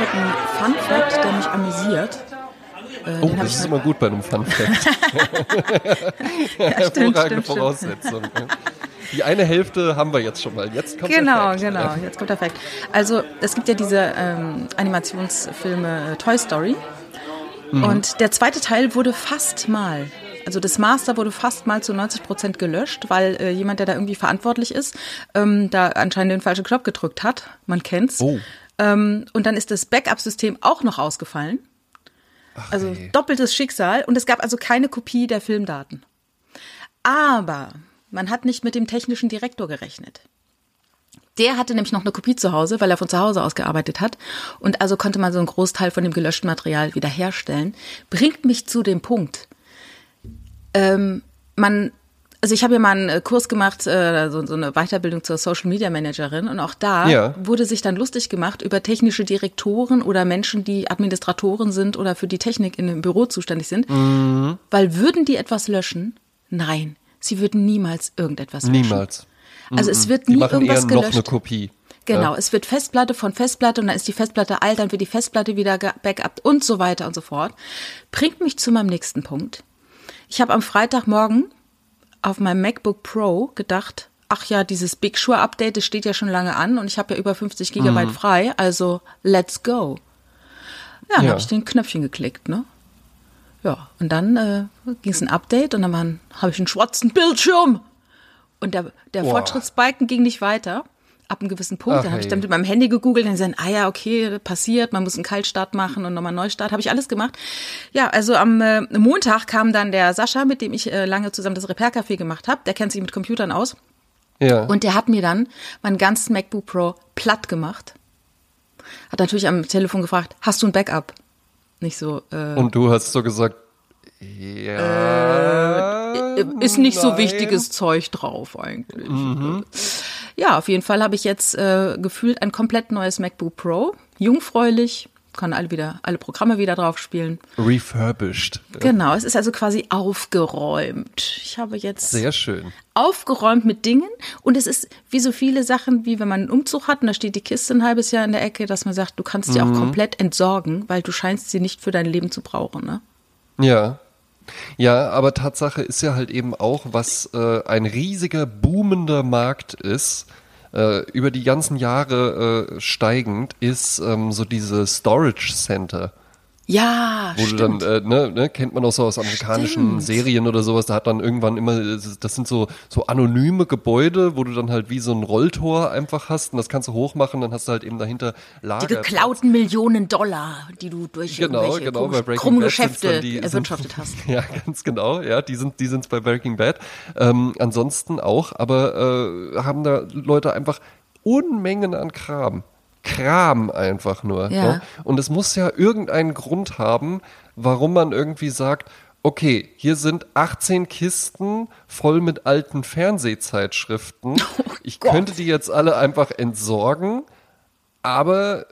gerade einen Fun Fact, der mich amüsiert. Äh, oh, das ist immer gut bei einem Fun Fact. ja, Hervorragende stimmt, Voraussetzung. Stimmt. Die eine Hälfte haben wir jetzt schon mal. Jetzt kommt genau, der Fact. Genau, genau. Jetzt kommt der Fact. Also es gibt ja diese ähm, Animationsfilme äh, Toy Story. Mhm. Und der zweite Teil wurde fast mal also das Master wurde fast mal zu 90 Prozent gelöscht, weil äh, jemand, der da irgendwie verantwortlich ist, ähm, da anscheinend den falschen Knopf gedrückt hat. Man kennt's. Oh. Ähm, und dann ist das Backup-System auch noch ausgefallen. Ach, also ey. doppeltes Schicksal. Und es gab also keine Kopie der Filmdaten. Aber man hat nicht mit dem technischen Direktor gerechnet. Der hatte nämlich noch eine Kopie zu Hause, weil er von zu Hause aus gearbeitet hat. Und also konnte man so einen Großteil von dem gelöschten Material wiederherstellen. Bringt mich zu dem Punkt. Ähm, man also ich habe ja mal einen äh, Kurs gemacht, äh, so, so eine Weiterbildung zur Social Media Managerin und auch da ja. wurde sich dann lustig gemacht über technische Direktoren oder Menschen, die Administratoren sind oder für die Technik in einem Büro zuständig sind. Mhm. Weil würden die etwas löschen? Nein, sie würden niemals irgendetwas löschen. Niemals. Also es wird die nie irgendwas eher gelöscht. noch eine Kopie. Genau, ja. es wird Festplatte von Festplatte und dann ist die Festplatte alt, dann wird die Festplatte wieder backup und so weiter und so fort. Bringt mich zu meinem nächsten Punkt. Ich habe am Freitagmorgen auf meinem MacBook Pro gedacht, ach ja, dieses Big Sure Update, das steht ja schon lange an und ich habe ja über 50 Gigabyte mhm. frei, also let's go. Ja, dann ja. habe ich den Knöpfchen geklickt, ne? Ja, und dann äh, ging es ein Update und dann habe ich einen schwarzen Bildschirm. Und der, der Fortschrittsbalken ging nicht weiter ab einem gewissen Punkt. Ach, dann habe ich dann mit meinem Handy gegoogelt und gesagt, ah ja, okay, passiert, man muss einen Kaltstart machen und nochmal einen Neustart. Habe ich alles gemacht. Ja, also am äh, Montag kam dann der Sascha, mit dem ich äh, lange zusammen das Repair-Café gemacht habe. Der kennt sich mit Computern aus. Ja. Und der hat mir dann meinen ganzen MacBook Pro platt gemacht. Hat natürlich am Telefon gefragt, hast du ein Backup? Nicht so. Äh, und du hast so gesagt, ja. Äh, ist nicht nein. so wichtiges Zeug drauf eigentlich. Mhm. Ja, auf jeden Fall habe ich jetzt äh, gefühlt ein komplett neues MacBook Pro. Jungfräulich, kann alle wieder, alle Programme wieder drauf spielen. Refurbished. Genau, es ist also quasi aufgeräumt. Ich habe jetzt sehr schön aufgeräumt mit Dingen und es ist wie so viele Sachen, wie wenn man einen Umzug hat und da steht die Kiste ein halbes Jahr in der Ecke, dass man sagt, du kannst sie mhm. auch komplett entsorgen, weil du scheinst sie nicht für dein Leben zu brauchen, ne? Ja. Ja, aber Tatsache ist ja halt eben auch, was äh, ein riesiger, boomender Markt ist, äh, über die ganzen Jahre äh, steigend, ist ähm, so diese Storage Center. Ja, Wo stimmt. du dann, äh, ne, ne, kennt man auch so aus amerikanischen stimmt. Serien oder sowas, da hat dann irgendwann immer, das sind so, so anonyme Gebäude, wo du dann halt wie so ein Rolltor einfach hast und das kannst du hochmachen, dann hast du halt eben dahinter Lager. Die geklauten Millionen Dollar, die du durch genau, genau, bei krumme Geschäfte erwirtschaftet sind, hast. Ja, ganz genau, ja, die sind, die sind's bei Breaking Bad. Ähm, ansonsten auch, aber äh, haben da Leute einfach Unmengen an Kram. Kram einfach nur. Ja. Ne? Und es muss ja irgendeinen Grund haben, warum man irgendwie sagt, okay, hier sind 18 Kisten voll mit alten Fernsehzeitschriften. Oh ich könnte die jetzt alle einfach entsorgen, aber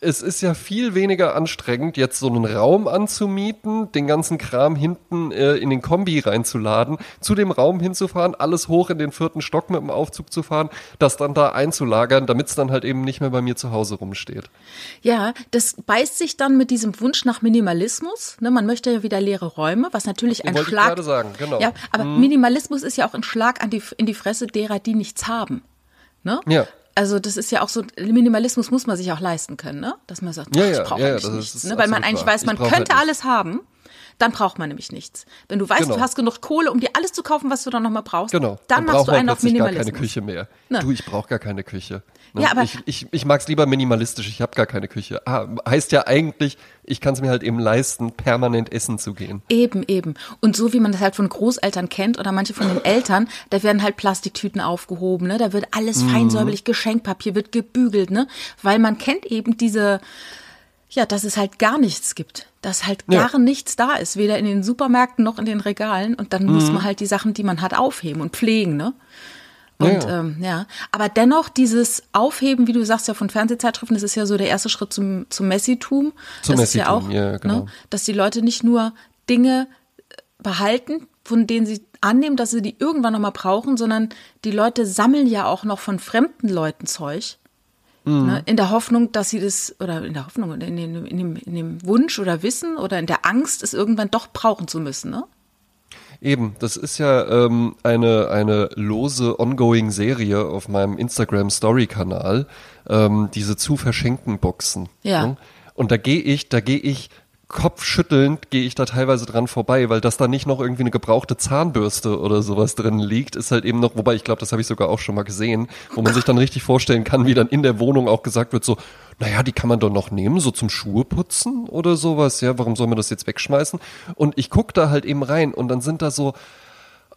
es ist ja viel weniger anstrengend, jetzt so einen Raum anzumieten, den ganzen Kram hinten äh, in den Kombi reinzuladen, zu dem Raum hinzufahren, alles hoch in den vierten Stock mit dem Aufzug zu fahren, das dann da einzulagern, damit es dann halt eben nicht mehr bei mir zu Hause rumsteht. Ja, das beißt sich dann mit diesem Wunsch nach Minimalismus. Ne, man möchte ja wieder leere Räume, was natürlich ein Wollte Schlag. Ich gerade sagen, genau. Ja, aber hm. Minimalismus ist ja auch ein Schlag an die, in die Fresse derer, die nichts haben. Ne? Ja also das ist ja auch so, Minimalismus muss man sich auch leisten können, ne? Dass man sagt, ja, ja, ich brauche ja, ja, nichts, ne? weil man eigentlich weiß, man könnte halt alles haben, dann braucht man nämlich nichts. Wenn du weißt, genau. du hast genug Kohle, um dir alles zu kaufen, was du dann nochmal brauchst, genau. dann, dann machst du einen auf Minimalismus. gar keine Küche mehr. Ne? Du, ich brauche gar keine Küche. Ne? Ja, aber ich, ich, ich mag es lieber minimalistisch, ich habe gar keine Küche. Ah, heißt ja eigentlich, ich kann es mir halt eben leisten, permanent essen zu gehen. Eben, eben. Und so wie man das halt von Großeltern kennt oder manche von den Eltern, da werden halt Plastiktüten aufgehoben, ne? Da wird alles mhm. feinsäuberlich, Geschenkpapier wird gebügelt, ne? Weil man kennt eben diese, ja, dass es halt gar nichts gibt. Dass halt ja. gar nichts da ist, weder in den Supermärkten noch in den Regalen. Und dann mhm. muss man halt die Sachen, die man hat, aufheben und pflegen, ne? Und ja. Ähm, ja, aber dennoch dieses Aufheben, wie du sagst ja von Fernsehzeitschriften, das ist ja so der erste Schritt zum zum Messitum. Zum das Messitum, ist ja auch, ja, ne, genau. ne, dass die Leute nicht nur Dinge äh, behalten, von denen sie annehmen, dass sie die irgendwann noch mal brauchen, sondern die Leute sammeln ja auch noch von fremden Leuten Zeug. Mhm. Ne? In der Hoffnung, dass sie das, oder in der Hoffnung, in dem, in, dem, in dem Wunsch oder Wissen oder in der Angst, es irgendwann doch brauchen zu müssen. Ne? Eben, das ist ja ähm, eine, eine lose ongoing Serie auf meinem Instagram Story Kanal, ähm, diese zu verschenken Boxen. Ja. Ne? Und da gehe ich, da gehe ich kopfschüttelnd gehe ich da teilweise dran vorbei, weil dass da nicht noch irgendwie eine gebrauchte Zahnbürste oder sowas drin liegt, ist halt eben noch, wobei ich glaube, das habe ich sogar auch schon mal gesehen, wo man sich dann richtig vorstellen kann, wie dann in der Wohnung auch gesagt wird, so, naja, die kann man doch noch nehmen, so zum Schuhe putzen oder sowas, ja, warum soll man das jetzt wegschmeißen? Und ich guck da halt eben rein und dann sind da so,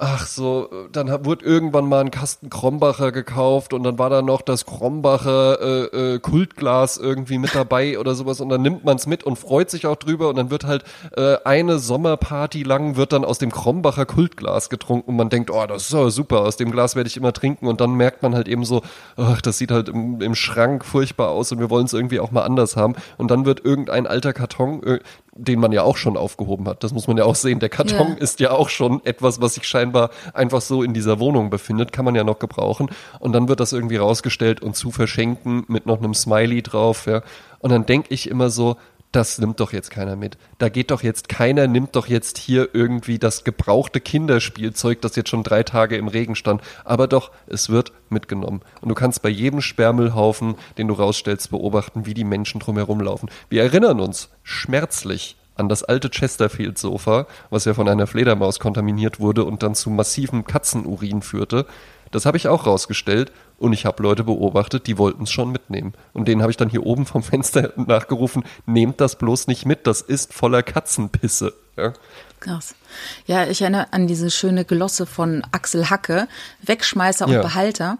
ach so, dann wurde irgendwann mal ein Kasten Krombacher gekauft und dann war da noch das Krombacher äh, äh, Kultglas irgendwie mit dabei oder sowas und dann nimmt man es mit und freut sich auch drüber und dann wird halt äh, eine Sommerparty lang wird dann aus dem Krombacher Kultglas getrunken und man denkt, oh, das ist aber super, aus dem Glas werde ich immer trinken und dann merkt man halt eben so, ach, das sieht halt im, im Schrank furchtbar aus und wir wollen es irgendwie auch mal anders haben und dann wird irgendein alter Karton, äh, den man ja auch schon aufgehoben hat. Das muss man ja auch sehen. Der Karton ja. ist ja auch schon etwas, was sich scheinbar einfach so in dieser Wohnung befindet, kann man ja noch gebrauchen. Und dann wird das irgendwie rausgestellt und zu verschenken mit noch einem Smiley drauf, ja. Und dann denke ich immer so, das nimmt doch jetzt keiner mit. Da geht doch jetzt keiner, nimmt doch jetzt hier irgendwie das gebrauchte Kinderspielzeug, das jetzt schon drei Tage im Regen stand. Aber doch, es wird mitgenommen. Und du kannst bei jedem Sperrmüllhaufen, den du rausstellst, beobachten, wie die Menschen drumherum laufen. Wir erinnern uns schmerzlich an das alte Chesterfield-Sofa, was ja von einer Fledermaus kontaminiert wurde und dann zu massivem Katzenurin führte. Das habe ich auch rausgestellt und ich habe Leute beobachtet, die wollten es schon mitnehmen. Und denen habe ich dann hier oben vom Fenster nachgerufen, nehmt das bloß nicht mit, das ist voller Katzenpisse. Ja. Krass. Ja, ich erinnere an diese schöne Glosse von Axel Hacke, Wegschmeißer und ja. Behalter.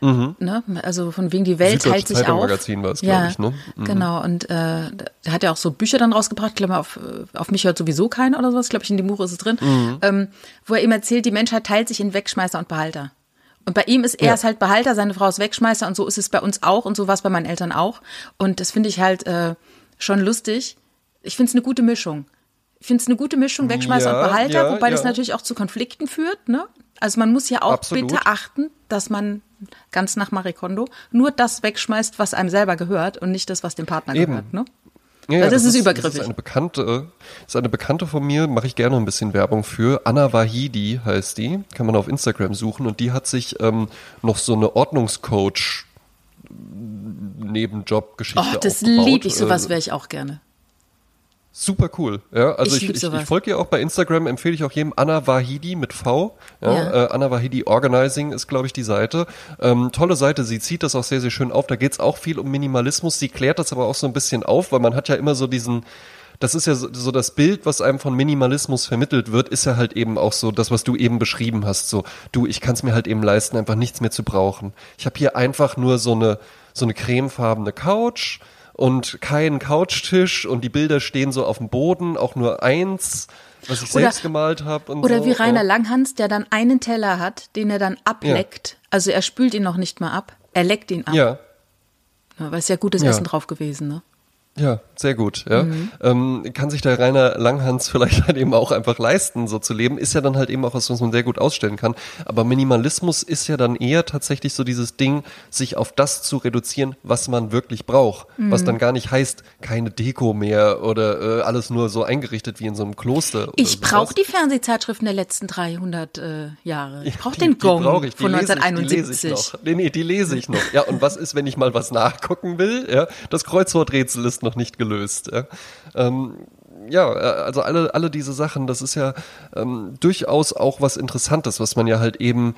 Mhm. Ne? Also von wegen die Welt teilt sich auf. Magazin war es, ja, ich. Ne? Mhm. Genau, und äh, der hat ja auch so Bücher dann rausgebracht, ich glaube, auf, auf mich hört sowieso keiner oder sowas, glaube ich, in dem Buch ist es drin, mhm. ähm, wo er ihm erzählt, die Menschheit teilt sich in Wegschmeißer und Behalter. Und bei ihm ist er ja. es halt Behalter, seine Frau ist Wegschmeißer und so ist es bei uns auch und so war es bei meinen Eltern auch. Und das finde ich halt äh, schon lustig. Ich finde es eine gute Mischung. Ich finde es eine gute Mischung, Wegschmeißer ja, und Behalter, ja, wobei das natürlich auch zu Konflikten führt. Ne? Also man muss ja auch Absolut. bitte achten, dass man ganz nach Marie Kondo nur das wegschmeißt, was einem selber gehört und nicht das, was dem Partner Eben. gehört. Ne? Ja, das, das, ist übergriffig. Das ist eine bekannte, ist eine bekannte von mir, mache ich gerne ein bisschen Werbung für. Anna Wahidi heißt die, kann man auf Instagram suchen und die hat sich ähm, noch so eine Ordnungscoach Nebenjob-Geschichte Oh, das liebe ich, sowas äh, wäre ich auch gerne. Super cool. Ja, also ich, ich, ich, ich folge ihr auch bei Instagram, empfehle ich auch jedem Anna Wahidi mit V. Ja, ja. Äh, Anna Wahidi Organizing ist, glaube ich, die Seite. Ähm, tolle Seite, sie zieht das auch sehr, sehr schön auf. Da geht's auch viel um Minimalismus. Sie klärt das aber auch so ein bisschen auf, weil man hat ja immer so diesen, das ist ja so, so das Bild, was einem von Minimalismus vermittelt wird, ist ja halt eben auch so das, was du eben beschrieben hast. So, du, ich kann es mir halt eben leisten, einfach nichts mehr zu brauchen. Ich habe hier einfach nur so eine so eine cremefarbene Couch und kein Couchtisch und die Bilder stehen so auf dem Boden, auch nur eins, was ich oder, selbst gemalt habe. Oder so. wie Rainer Langhans, der dann einen Teller hat, den er dann ableckt. Ja. Also er spült ihn noch nicht mal ab, er leckt ihn ab. Ja. weil es ja gutes ja. Essen drauf gewesen, ne? Ja, sehr gut. Ja. Mhm. Ähm, kann sich der Rainer Langhans vielleicht halt eben auch einfach leisten, so zu leben, ist ja dann halt eben auch was, was man sehr gut ausstellen kann. Aber Minimalismus ist ja dann eher tatsächlich so dieses Ding, sich auf das zu reduzieren, was man wirklich braucht. Mhm. Was dann gar nicht heißt, keine Deko mehr oder äh, alles nur so eingerichtet wie in so einem Kloster. Ich brauche die Fernsehzeitschriften der letzten 300 äh, Jahre. Ich brauche den Gong brauch ich, von 1971. Ich, die lese ich noch. Nee, nee, die lese ich noch. Ja, und was ist, wenn ich mal was nachgucken will? Ja, das Kreuzworträtsel ist noch nicht gelöst. Ja, ähm, ja also alle, alle diese Sachen, das ist ja ähm, durchaus auch was Interessantes, was man ja halt eben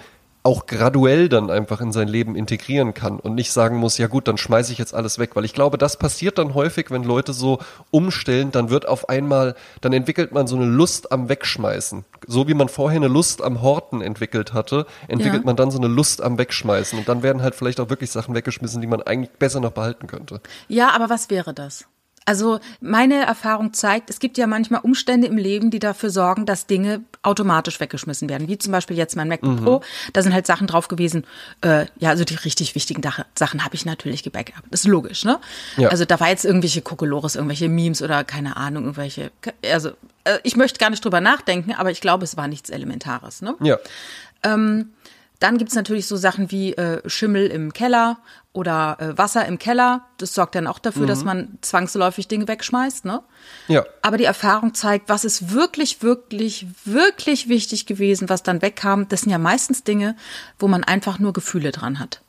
auch graduell dann einfach in sein Leben integrieren kann und nicht sagen muss, ja gut, dann schmeiße ich jetzt alles weg, weil ich glaube, das passiert dann häufig, wenn Leute so umstellen, dann wird auf einmal, dann entwickelt man so eine Lust am Wegschmeißen. So wie man vorher eine Lust am Horten entwickelt hatte, entwickelt ja. man dann so eine Lust am Wegschmeißen und dann werden halt vielleicht auch wirklich Sachen weggeschmissen, die man eigentlich besser noch behalten könnte. Ja, aber was wäre das? Also meine Erfahrung zeigt, es gibt ja manchmal Umstände im Leben, die dafür sorgen, dass Dinge automatisch weggeschmissen werden. Wie zum Beispiel jetzt mein MacBook mhm. Pro. Da sind halt Sachen drauf gewesen. Äh, ja, also die richtig wichtigen Sachen habe ich natürlich gebackupt. Das ist logisch, ne? Ja. Also da war jetzt irgendwelche Kokolores, irgendwelche Memes oder keine Ahnung, irgendwelche. Also äh, ich möchte gar nicht drüber nachdenken, aber ich glaube, es war nichts Elementares, ne? Ja. Ähm, Dann gibt's natürlich so Sachen wie äh, Schimmel im Keller oder äh, Wasser im Keller. Das sorgt dann auch dafür, mhm. dass man zwangsläufig Dinge wegschmeißt. Ne? Ja. Aber die Erfahrung zeigt, was ist wirklich, wirklich, wirklich wichtig gewesen, was dann wegkam. Das sind ja meistens Dinge, wo man einfach nur Gefühle dran hat.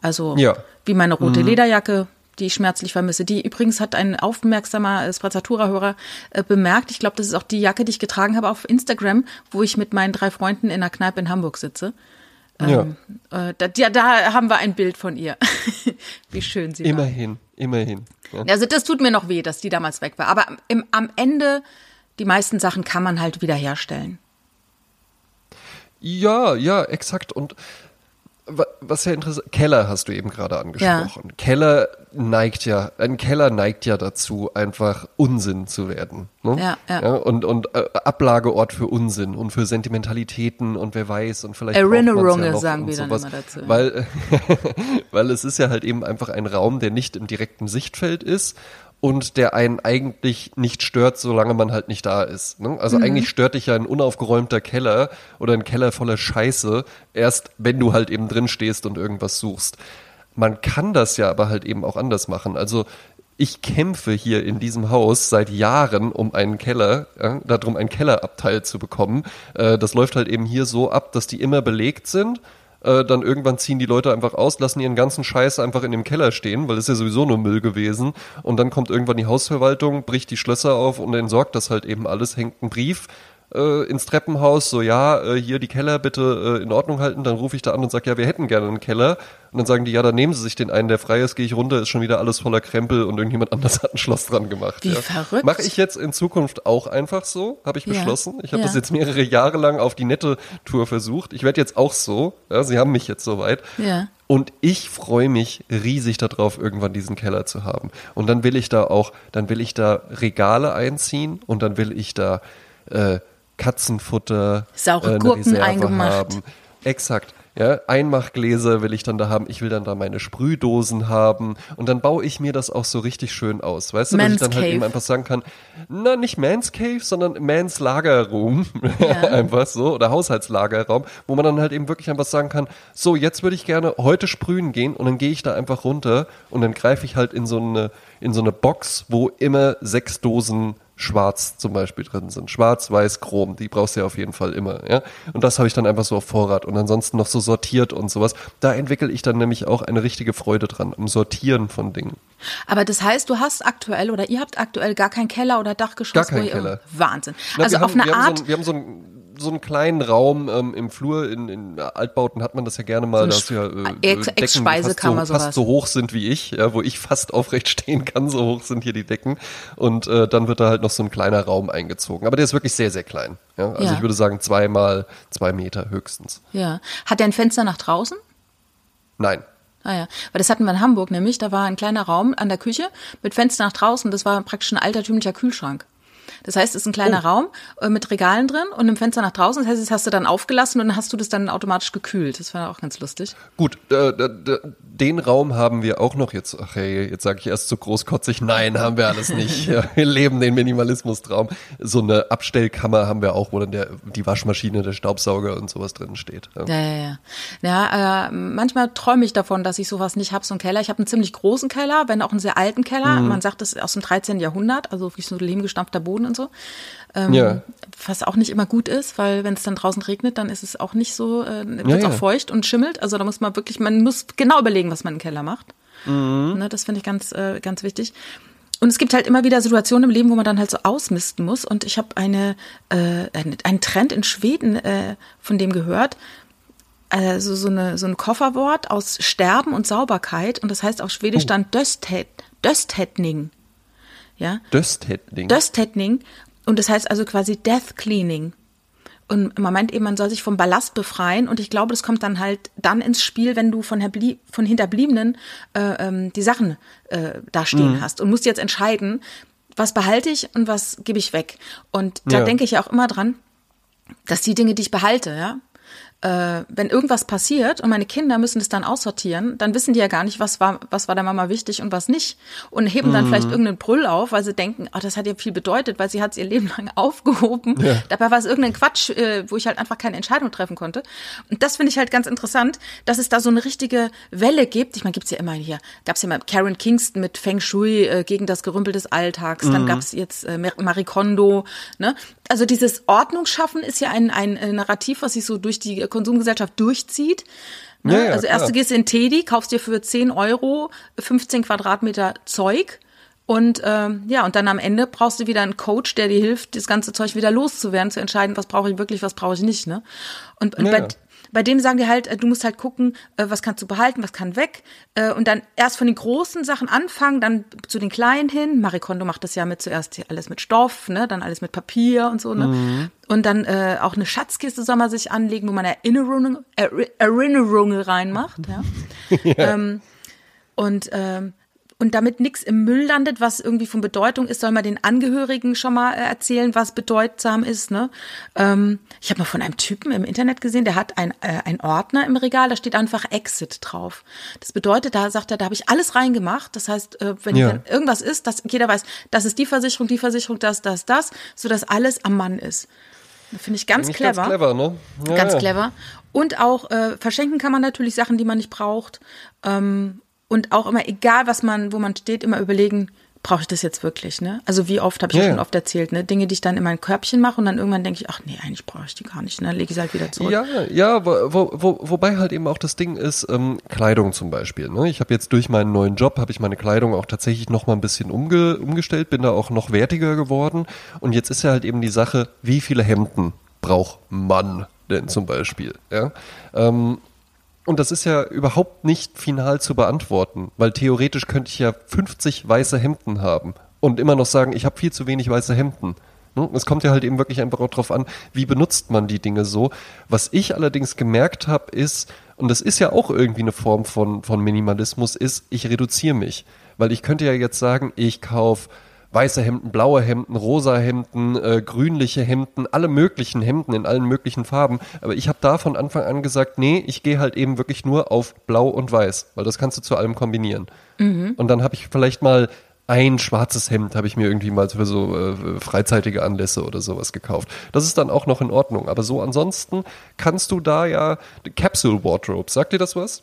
Also ja. wie meine rote mhm. Lederjacke, die ich schmerzlich vermisse. Die übrigens hat ein aufmerksamer Sprezzatura-Hörer äh, bemerkt. Ich glaube, das ist auch die Jacke, die ich getragen habe auf Instagram, wo ich mit meinen drei Freunden in einer Kneipe in Hamburg sitze. Ähm, ja. Äh, da, ja, da haben wir ein Bild von ihr. Wie schön sie immerhin, war. Immerhin, immerhin. Also das tut mir noch weh, dass die damals weg war. Aber im, am Ende, die meisten Sachen kann man halt wiederherstellen. Ja, ja, exakt. Und was ja interessant, Keller hast du eben gerade angesprochen. Ja. Keller neigt ja, ein Keller neigt ja dazu, einfach Unsinn zu werden. Ne? Ja, ja. ja, und und äh, Ablageort für Unsinn und für Sentimentalitäten und wer weiß und vielleicht Erinnerungen ja sagen wir dann immer dazu. Weil, weil es ist ja halt eben einfach ein Raum, der nicht im direkten Sichtfeld ist und der einen eigentlich nicht stört, solange man halt nicht da ist. Ne? Also mhm. eigentlich stört dich ja ein unaufgeräumter Keller oder ein Keller voller Scheiße, erst wenn du halt eben drin stehst und irgendwas suchst. Man kann das ja aber halt eben auch anders machen. Also ich kämpfe hier in diesem Haus seit Jahren um einen Keller, ja, darum einen Kellerabteil zu bekommen. Äh, das läuft halt eben hier so ab, dass die immer belegt sind äh, dann irgendwann ziehen die Leute einfach aus, lassen ihren ganzen Scheiß einfach in dem Keller stehen, weil es ja sowieso nur Müll gewesen. Und dann kommt irgendwann die Hausverwaltung, bricht die Schlösser auf und entsorgt das halt eben alles, hängt ein Brief äh, ins Treppenhaus, so ja, äh, hier die Keller bitte äh, in Ordnung halten. Dann rufe ich da an und sage, ja, wir hätten gerne einen Keller. Und dann sagen die, ja, dann nehmen Sie sich den einen, der frei ist, gehe ich runter, ist schon wieder alles voller Krempel und irgendjemand anders hat ein Schloss dran gemacht. Wie ja. verrückt. Mache ich jetzt in Zukunft auch einfach so, habe ich beschlossen. Ja. Ich habe ja. das jetzt mehrere Jahre lang auf die nette Tour versucht. Ich werde jetzt auch so, ja, Sie haben mich jetzt soweit. Ja. Und ich freue mich riesig darauf, irgendwann diesen Keller zu haben. Und dann will ich da auch, dann will ich da Regale einziehen und dann will ich da äh, Katzenfutter, saure äh, Gurken eingemacht. Haben. Exakt. Ja, Einmachgläser will ich dann da haben. Ich will dann da meine Sprühdosen haben. Und dann baue ich mir das auch so richtig schön aus. Weißt du, dass ich dann halt eben einfach sagen kann, na, nicht Man's Cave, sondern Man's Lagerraum. Ja. einfach so. Oder Haushaltslagerraum, wo man dann halt eben wirklich einfach sagen kann, so, jetzt würde ich gerne heute sprühen gehen und dann gehe ich da einfach runter und dann greife ich halt in so eine, in so eine Box, wo immer sechs Dosen Schwarz zum Beispiel drin sind. Schwarz, Weiß, Chrom, die brauchst du ja auf jeden Fall immer. Ja? Und das habe ich dann einfach so auf Vorrat und ansonsten noch so sortiert und sowas. Da entwickle ich dann nämlich auch eine richtige Freude dran, am Sortieren von Dingen. Aber das heißt, du hast aktuell oder ihr habt aktuell gar keinen Keller oder Dachgeschoss? Gar keinen Keller. Wahnsinn. Na, also auf haben, eine Art. So wir haben so ein so einen kleinen Raum ähm, im Flur. In, in Altbauten hat man das ja gerne mal, so dass ja äh, Ex Decken fast so, fast so hoch sind wie ich, ja, wo ich fast aufrecht stehen kann, so hoch sind hier die Decken. Und äh, dann wird da halt noch so ein kleiner Raum eingezogen. Aber der ist wirklich sehr, sehr klein. Ja? Also ja. ich würde sagen zweimal zwei Meter höchstens. Ja. Hat der ein Fenster nach draußen? Nein. Ah ja, weil das hatten wir in Hamburg nämlich. Da war ein kleiner Raum an der Küche mit Fenster nach draußen. Das war praktisch ein altertümlicher Kühlschrank. Das heißt, es ist ein kleiner oh. Raum äh, mit Regalen drin und einem Fenster nach draußen. Das heißt, das hast du dann aufgelassen und dann hast du das dann automatisch gekühlt. Das war auch ganz lustig. Gut, äh, den Raum haben wir auch noch jetzt. Ach hey, jetzt sage ich erst so großkotzig. Nein, haben wir alles nicht. wir leben den Minimalismus-Traum. So eine Abstellkammer haben wir auch, wo dann der, die Waschmaschine, der Staubsauger und sowas drin steht. Ja, ja, ja. Ja, äh, manchmal träume ich davon, dass ich sowas nicht habe, so einen Keller. Ich habe einen ziemlich großen Keller, wenn auch einen sehr alten Keller. Mhm. Man sagt, das ist aus dem 13. Jahrhundert, also wie so lehmgestampfter Boden und so. Ähm, ja. Was auch nicht immer gut ist, weil wenn es dann draußen regnet, dann ist es auch nicht so, äh, wird ja, ja. auch feucht und schimmelt. Also da muss man wirklich, man muss genau überlegen, was man im Keller macht. Mhm. Ne, das finde ich ganz, äh, ganz wichtig. Und es gibt halt immer wieder Situationen im Leben, wo man dann halt so ausmisten muss. Und ich habe eine, äh, einen Trend in Schweden äh, von dem gehört. Also so, eine, so ein Kofferwort aus Sterben und Sauberkeit. Und das heißt auf Schwedisch oh. dann Dösthet, Dösthetning. Ja? Dösthetning. Dösthetning. Und das heißt also quasi Death Cleaning. Und man meint eben, man soll sich vom Ballast befreien. Und ich glaube, das kommt dann halt dann ins Spiel, wenn du von, von Hinterbliebenen äh, ähm, die Sachen äh, da stehen mhm. hast und musst jetzt entscheiden, was behalte ich und was gebe ich weg. Und da ja. denke ich ja auch immer dran, dass die Dinge, die ich behalte, ja, äh, wenn irgendwas passiert und meine Kinder müssen es dann aussortieren, dann wissen die ja gar nicht, was war, was war der Mama wichtig und was nicht. Und heben dann mhm. vielleicht irgendeinen Brüll auf, weil sie denken, oh, das hat ihr viel bedeutet, weil sie hat es ihr Leben lang aufgehoben. Ja. Dabei war es irgendein Quatsch, äh, wo ich halt einfach keine Entscheidung treffen konnte. Und das finde ich halt ganz interessant, dass es da so eine richtige Welle gibt. Ich meine, gibt's ja immer hier, gab's ja mal Karen Kingston mit Feng Shui äh, gegen das Gerümpel des Alltags, mhm. dann gab's jetzt äh, Marie Kondo, ne? Also dieses Ordnungsschaffen ist ja ein, ein Narrativ, was sich so durch die Konsumgesellschaft durchzieht. Ne? Ja, ja, also erst du gehst in Teddy, kaufst dir für 10 Euro 15 Quadratmeter Zeug und ähm, ja, und dann am Ende brauchst du wieder einen Coach, der dir hilft, das ganze Zeug wieder loszuwerden, zu entscheiden, was brauche ich wirklich, was brauche ich nicht. Ne? Und, und ja, bei, bei dem sagen die halt, äh, du musst halt gucken, äh, was kannst du behalten, was kann weg. Äh, und dann erst von den großen Sachen anfangen, dann zu den kleinen hin. Marie Kondo macht das ja mit zuerst alles mit Stoff, ne, dann alles mit Papier und so, ne. Mhm. Und dann äh, auch eine Schatzkiste soll man sich anlegen, wo man Erinnerungen, Erinnerungen reinmacht, ja. ja. Ähm, und ähm, und damit nichts im Müll landet, was irgendwie von Bedeutung ist, soll man den Angehörigen schon mal äh, erzählen, was bedeutsam ist. Ne? Ähm, ich habe mal von einem Typen im Internet gesehen, der hat ein, äh, ein Ordner im Regal, da steht einfach Exit drauf. Das bedeutet, da sagt er, da habe ich alles reingemacht. Das heißt, äh, wenn, ja. irgendwas ist, dass jeder weiß, das ist die Versicherung, die Versicherung, das, das, das, so dass alles am Mann ist. Finde ich ganz clever. Ganz clever, ne? Ja, ganz ja. clever. Und auch äh, verschenken kann man natürlich Sachen, die man nicht braucht. Ähm, und auch immer, egal was man, wo man steht, immer überlegen, brauche ich das jetzt wirklich, ne? Also wie oft habe ich ja. schon oft erzählt, ne? Dinge, die ich dann in mein Körbchen mache und dann irgendwann denke ich, ach nee, eigentlich brauche ich die gar nicht, ne? Lege ich sie halt wieder zurück. Ja, ja, wo, wo, wobei halt eben auch das Ding ist, ähm, Kleidung zum Beispiel, ne? Ich habe jetzt durch meinen neuen Job, habe ich meine Kleidung auch tatsächlich noch mal ein bisschen umge umgestellt, bin da auch noch wertiger geworden und jetzt ist ja halt eben die Sache, wie viele Hemden braucht man denn zum Beispiel, ja? Ähm, und das ist ja überhaupt nicht final zu beantworten, weil theoretisch könnte ich ja 50 weiße Hemden haben und immer noch sagen, ich habe viel zu wenig weiße Hemden. Hm? Es kommt ja halt eben wirklich einfach auch drauf an, wie benutzt man die Dinge so. Was ich allerdings gemerkt habe, ist, und das ist ja auch irgendwie eine Form von, von Minimalismus, ist, ich reduziere mich. Weil ich könnte ja jetzt sagen, ich kaufe weiße Hemden, blaue Hemden, rosa Hemden, äh, grünliche Hemden, alle möglichen Hemden in allen möglichen Farben. Aber ich habe da von Anfang an gesagt, nee, ich gehe halt eben wirklich nur auf blau und weiß, weil das kannst du zu allem kombinieren. Mhm. Und dann habe ich vielleicht mal ein schwarzes Hemd habe ich mir irgendwie mal für so äh, freizeitige Anlässe oder sowas gekauft. Das ist dann auch noch in Ordnung. Aber so ansonsten kannst du da ja Capsule Wardrobe. Sagt dir das was?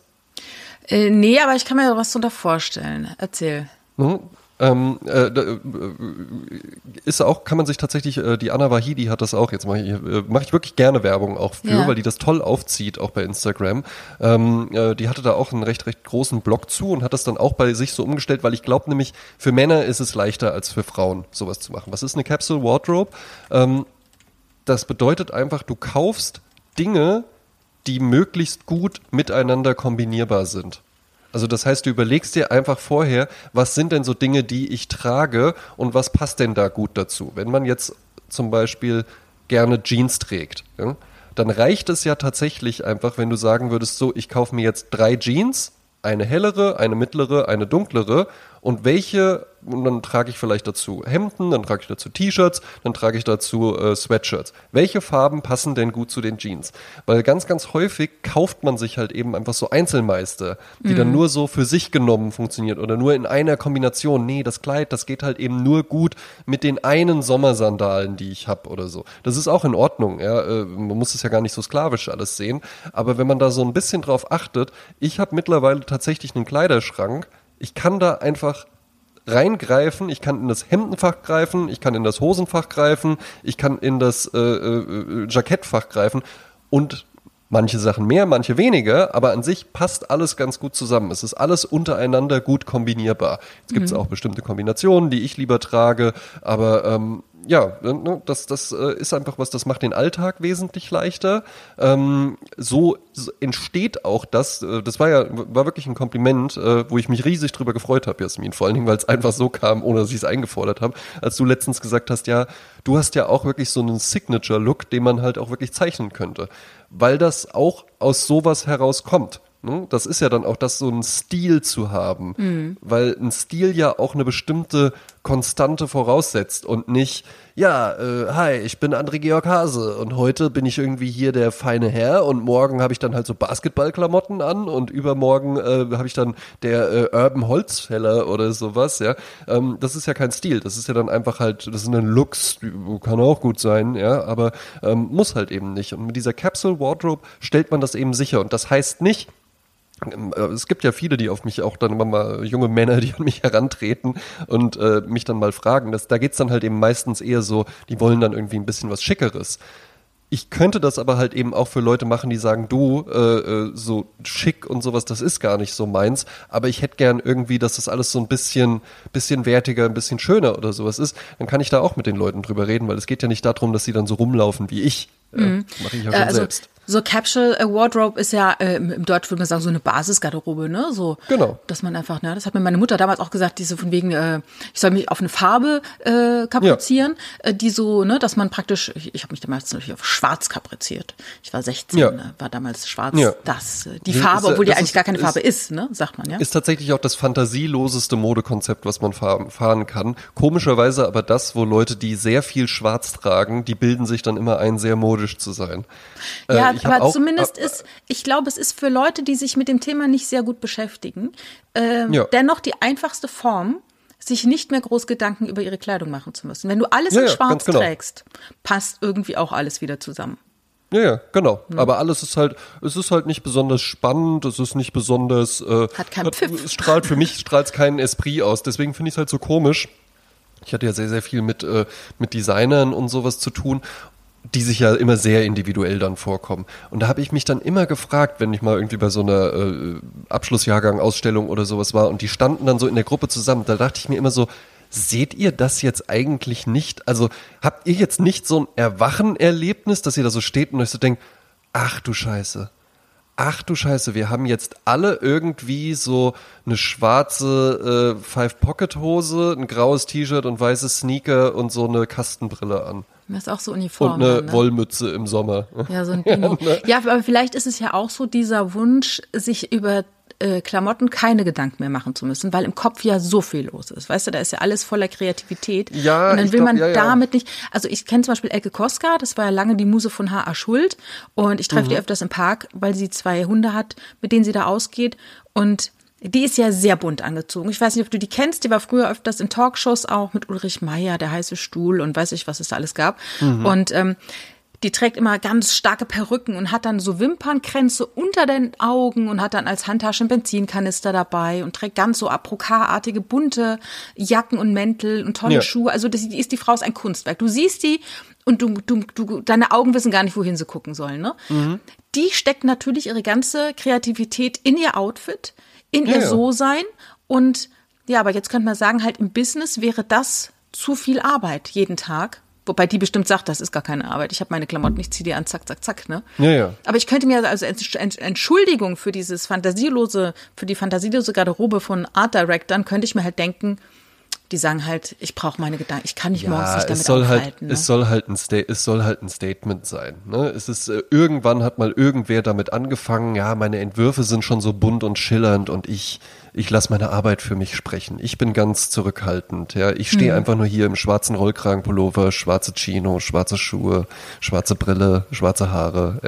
Äh, nee, aber ich kann mir was darunter vorstellen. Erzähl. Mhm. Ähm, äh, äh, ist auch, kann man sich tatsächlich, äh, die Anna Wahidi hat das auch, jetzt mache ich, äh, mach ich wirklich gerne Werbung auch für, ja. weil die das toll aufzieht, auch bei Instagram. Ähm, äh, die hatte da auch einen recht, recht großen Blog zu und hat das dann auch bei sich so umgestellt, weil ich glaube nämlich, für Männer ist es leichter als für Frauen, sowas zu machen. Was ist eine Capsule Wardrobe? Ähm, das bedeutet einfach, du kaufst Dinge, die möglichst gut miteinander kombinierbar sind. Also das heißt, du überlegst dir einfach vorher, was sind denn so Dinge, die ich trage und was passt denn da gut dazu? Wenn man jetzt zum Beispiel gerne Jeans trägt, ja, dann reicht es ja tatsächlich einfach, wenn du sagen würdest, so, ich kaufe mir jetzt drei Jeans, eine hellere, eine mittlere, eine dunklere und welche und dann trage ich vielleicht dazu Hemden, dann trage ich dazu T-Shirts, dann trage ich dazu äh, Sweatshirts. Welche Farben passen denn gut zu den Jeans? Weil ganz, ganz häufig kauft man sich halt eben einfach so Einzelmeister, die mhm. dann nur so für sich genommen funktioniert oder nur in einer Kombination. Nee, das Kleid, das geht halt eben nur gut mit den einen Sommersandalen, die ich habe oder so. Das ist auch in Ordnung. Ja? Äh, man muss es ja gar nicht so sklavisch alles sehen. Aber wenn man da so ein bisschen drauf achtet, ich habe mittlerweile tatsächlich einen Kleiderschrank. Ich kann da einfach reingreifen. Ich kann in das Hemdenfach greifen, ich kann in das Hosenfach greifen, ich kann in das äh, äh, Jackettfach greifen und manche Sachen mehr, manche weniger, aber an sich passt alles ganz gut zusammen. Es ist alles untereinander gut kombinierbar. Jetzt gibt es mhm. auch bestimmte Kombinationen, die ich lieber trage, aber ähm, ja, ne, das, das äh, ist einfach was, das macht den Alltag wesentlich leichter. Ähm, so entsteht auch das, äh, das war ja, war wirklich ein Kompliment, äh, wo ich mich riesig drüber gefreut habe, Jasmin, vor allen Dingen, weil es einfach so kam, ohne dass ich es eingefordert habe, als du letztens gesagt hast, ja, du hast ja auch wirklich so einen Signature-Look, den man halt auch wirklich zeichnen könnte, weil das auch aus sowas herauskommt. Ne? Das ist ja dann auch das, so einen Stil zu haben, mhm. weil ein Stil ja auch eine bestimmte Konstante voraussetzt und nicht, ja, äh, hi, ich bin André Georg Hase und heute bin ich irgendwie hier der feine Herr und morgen habe ich dann halt so Basketballklamotten an und übermorgen äh, habe ich dann der äh, Urban Holzfäller oder sowas, ja. Ähm, das ist ja kein Stil, das ist ja dann einfach halt, das ist ein Looks, kann auch gut sein, ja, aber ähm, muss halt eben nicht. Und mit dieser Capsule Wardrobe stellt man das eben sicher und das heißt nicht, es gibt ja viele, die auf mich auch dann immer mal junge Männer, die an mich herantreten und äh, mich dann mal fragen. Das, da geht's dann halt eben meistens eher so, die wollen dann irgendwie ein bisschen was Schickeres. Ich könnte das aber halt eben auch für Leute machen, die sagen, du, äh, äh, so schick und sowas, das ist gar nicht so meins, aber ich hätte gern irgendwie, dass das alles so ein bisschen, bisschen wertiger, ein bisschen schöner oder sowas ist. Dann kann ich da auch mit den Leuten drüber reden, weil es geht ja nicht darum, dass sie dann so rumlaufen wie ich. Mhm. Äh, Mache ich ja schon also, selbst. So Capsule Wardrobe ist ja äh, im Deutsch würde man sagen so eine Basisgarderobe, ne? So, genau. dass man einfach, ne, das hat mir meine Mutter damals auch gesagt, diese von wegen, äh, ich soll mich auf eine Farbe äh, kaprizieren, ja. äh, die so, ne, dass man praktisch, ich, ich habe mich damals natürlich auf Schwarz kapriziert. Ich war 16, ja. ne, war damals Schwarz, ja. das, äh, die Farbe, obwohl die eigentlich ist, gar keine Farbe ist, ne, sagt man ja. Ist tatsächlich auch das fantasieloseste Modekonzept, was man fahren, fahren kann. Komischerweise aber das, wo Leute, die sehr viel Schwarz tragen, die bilden sich dann immer ein, sehr modisch zu sein. Ja, äh, aber auch, zumindest äh, ist, ich glaube, es ist für Leute, die sich mit dem Thema nicht sehr gut beschäftigen, äh, ja. dennoch die einfachste Form, sich nicht mehr groß Gedanken über ihre Kleidung machen zu müssen. Wenn du alles ja, in Schwarz genau. trägst, passt irgendwie auch alles wieder zusammen. Ja, ja, genau. Hm. Aber alles ist halt, es ist halt nicht besonders spannend, es ist nicht besonders, äh, hat keinen Pfiff. Es strahlt für mich strahlt keinen Esprit aus. Deswegen finde ich es halt so komisch. Ich hatte ja sehr, sehr viel mit, äh, mit Designern und sowas zu tun die sich ja immer sehr individuell dann vorkommen. Und da habe ich mich dann immer gefragt, wenn ich mal irgendwie bei so einer äh, Abschlussjahrgang-Ausstellung oder sowas war und die standen dann so in der Gruppe zusammen, da dachte ich mir immer so, seht ihr das jetzt eigentlich nicht? Also habt ihr jetzt nicht so ein Erwachen-Erlebnis, dass ihr da so steht und euch so denkt, ach du Scheiße, ach du Scheiße, wir haben jetzt alle irgendwie so eine schwarze äh, Five-Pocket-Hose, ein graues T-Shirt und weiße Sneaker und so eine Kastenbrille an. Das ist auch so Uniform. Und eine ne? Wollmütze im Sommer. Ja, so ein Dino. ja, ne? ja, aber vielleicht ist es ja auch so dieser Wunsch, sich über äh, Klamotten keine Gedanken mehr machen zu müssen, weil im Kopf ja so viel los ist. Weißt du, da ist ja alles voller Kreativität. Ja, und dann will glaub, man ja, ja. damit nicht. Also ich kenne zum Beispiel Elke Koska, das war ja lange die Muse von H.A. Schuld. Und ich treffe mhm. die öfters im Park, weil sie zwei Hunde hat, mit denen sie da ausgeht. Und die ist ja sehr bunt angezogen. Ich weiß nicht, ob du die kennst. Die war früher öfters in Talkshows auch mit Ulrich Meier, der heiße Stuhl und weiß ich, was es da alles gab. Mhm. Und ähm, die trägt immer ganz starke Perücken und hat dann so Wimpernkränze unter den Augen und hat dann als Handtasche einen Benzinkanister dabei und trägt ganz so Aprokarartige bunte Jacken und Mäntel und tolle ja. Schuhe. Also das, die ist die Frau ist ein Kunstwerk. Du siehst die und du, du, du, deine Augen wissen gar nicht, wohin sie gucken sollen. Ne? Mhm. Die steckt natürlich ihre ganze Kreativität in ihr Outfit in ja, ihr So-Sein. Und ja, aber jetzt könnte man sagen, halt im Business wäre das zu viel Arbeit jeden Tag. Wobei die bestimmt sagt, das ist gar keine Arbeit. Ich habe meine Klamotten, ich ziehe die an, zack, zack, zack, ne? Ja, ja. Aber ich könnte mir also Entschuldigung für dieses fantasielose, für die fantasielose Garderobe von Art Directern, könnte ich mir halt denken, die sagen halt, ich brauche meine Gedanken, ich kann nicht ja, morgens nicht damit es soll halt- aufhalten. Ne? Es soll halt ein Sta es soll halt ein Statement sein. Ne? Es ist äh, irgendwann hat mal irgendwer damit angefangen, ja, meine Entwürfe sind schon so bunt und schillernd und ich ich lasse meine Arbeit für mich sprechen. Ich bin ganz zurückhaltend. Ja, ich stehe mhm. einfach nur hier im schwarzen Rollkragenpullover, schwarze Chino, schwarze Schuhe, schwarze Brille, schwarze Haare,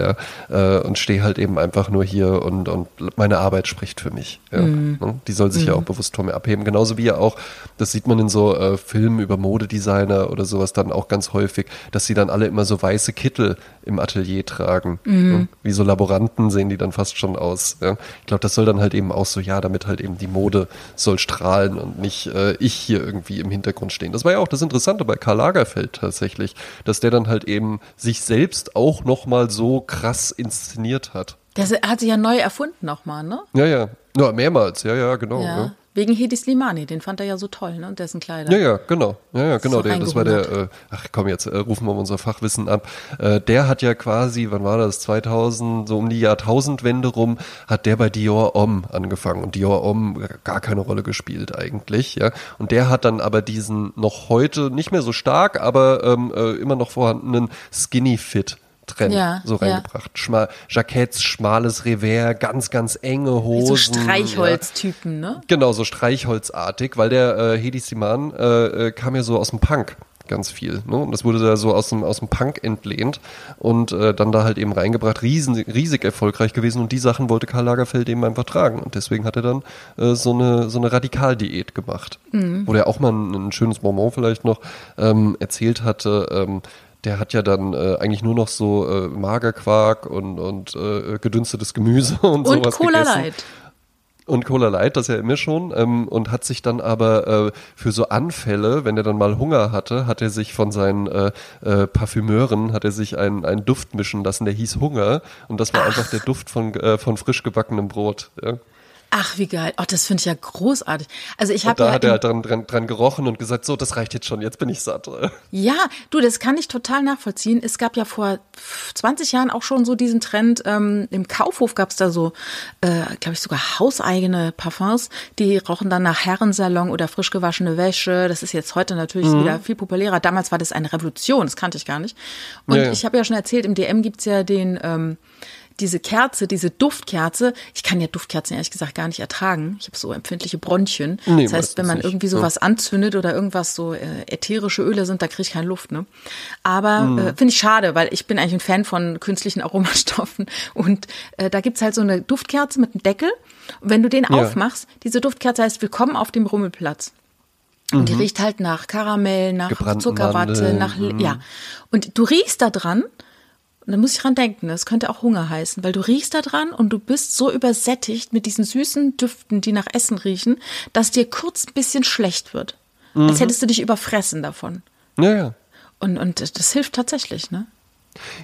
ja, äh, und stehe halt eben einfach nur hier und und meine Arbeit spricht für mich. Ja. Mhm. Ne? Die soll sich mhm. ja auch bewusst von mir abheben. Genauso wie ja auch, das sieht man in so äh, Filmen über Modedesigner oder sowas dann auch ganz häufig, dass sie dann alle immer so weiße Kittel im Atelier tragen. Ne? Wie so Laboranten sehen die dann fast schon aus. Ja. Ich glaube, das soll dann halt eben auch so, ja, damit halt eben die Mode soll strahlen und nicht äh, ich hier irgendwie im Hintergrund stehen. Das war ja auch das Interessante bei Karl Lagerfeld tatsächlich, dass der dann halt eben sich selbst auch nochmal so krass inszeniert hat. Der hat sich ja neu erfunden nochmal, ne? Ja, ja. Ja, mehrmals, ja, ja, genau. Ja. ja. Wegen Hedi Slimani, den fand er ja so toll, ne? Und dessen Kleider. Ja, ja, genau. Ja, ja, genau. Der, das war der, äh, ach komm, jetzt äh, rufen wir unser Fachwissen ab. Äh, der hat ja quasi, wann war das? 2000, so um die Jahrtausendwende rum, hat der bei Dior Homme angefangen. Und Dior Homme gar keine Rolle gespielt eigentlich, ja. Und der hat dann aber diesen noch heute nicht mehr so stark, aber ähm, äh, immer noch vorhandenen Skinny Fit Trend ja, so reingebracht. Ja. Schma Jacketts, schmales Revers, ganz, ganz enge Hosen. So Streichholztypen, ja. ne? Genau, so Streichholzartig, weil der äh, Hedi Siman äh, äh, kam ja so aus dem Punk ganz viel. Ne? Und das wurde da so aus dem, aus dem Punk entlehnt und äh, dann da halt eben reingebracht, riesen, riesig erfolgreich gewesen und die Sachen wollte Karl Lagerfeld eben einfach tragen und deswegen hat er dann äh, so eine so eine Radikaldiät gemacht, mhm. wo er auch mal ein, ein, schönes Bonbon vielleicht noch ähm, erzählt hatte. Ähm, der hat ja dann äh, eigentlich nur noch so äh, Magerquark und, und äh, gedünstetes Gemüse und, und sowas Cola gegessen. Light und Cola Light, das ja immer schon, ähm, und hat sich dann aber äh, für so Anfälle, wenn er dann mal Hunger hatte, hat er sich von seinen äh, äh, Parfümeuren, hat er sich einen, einen Duft mischen lassen, der hieß Hunger und das war Ach. einfach der Duft von, äh, von frisch gebackenem Brot. Ja. Ach, wie geil. Oh, das finde ich ja großartig. Also ich habe da ja hat er halt dran, dran, dran gerochen und gesagt, so, das reicht jetzt schon, jetzt bin ich satt. Ja, du, das kann ich total nachvollziehen. Es gab ja vor 20 Jahren auch schon so diesen Trend. Ähm, Im Kaufhof gab es da so, äh, glaube ich, sogar hauseigene Parfums. Die rochen dann nach Herrensalon oder frisch gewaschene Wäsche. Das ist jetzt heute natürlich mhm. wieder viel populärer. Damals war das eine Revolution, das kannte ich gar nicht. Und ja, ja. ich habe ja schon erzählt, im DM gibt's ja den... Ähm, diese Kerze, diese Duftkerze, ich kann ja Duftkerzen ehrlich gesagt gar nicht ertragen. Ich habe so empfindliche Bronchien. Nee, das heißt, wenn man nicht. irgendwie sowas ja. anzündet oder irgendwas so äh, ätherische Öle sind, da kriege ich keine Luft. Ne? Aber mm. äh, finde ich schade, weil ich bin eigentlich ein Fan von künstlichen Aromastoffen. Und äh, da gibt's halt so eine Duftkerze mit einem Deckel. Und wenn du den ja. aufmachst, diese Duftkerze heißt Willkommen auf dem Rummelplatz. Und mhm. die riecht halt nach Karamell, nach Zuckerwatte, nach, mhm. ja. Und du riechst da dran und dann muss ich dran denken, das könnte auch Hunger heißen, weil du riechst da dran und du bist so übersättigt mit diesen süßen Düften, die nach Essen riechen, dass dir kurz ein bisschen schlecht wird. Mhm. Als hättest du dich überfressen davon. Ja, ja. Und, und das hilft tatsächlich, ne?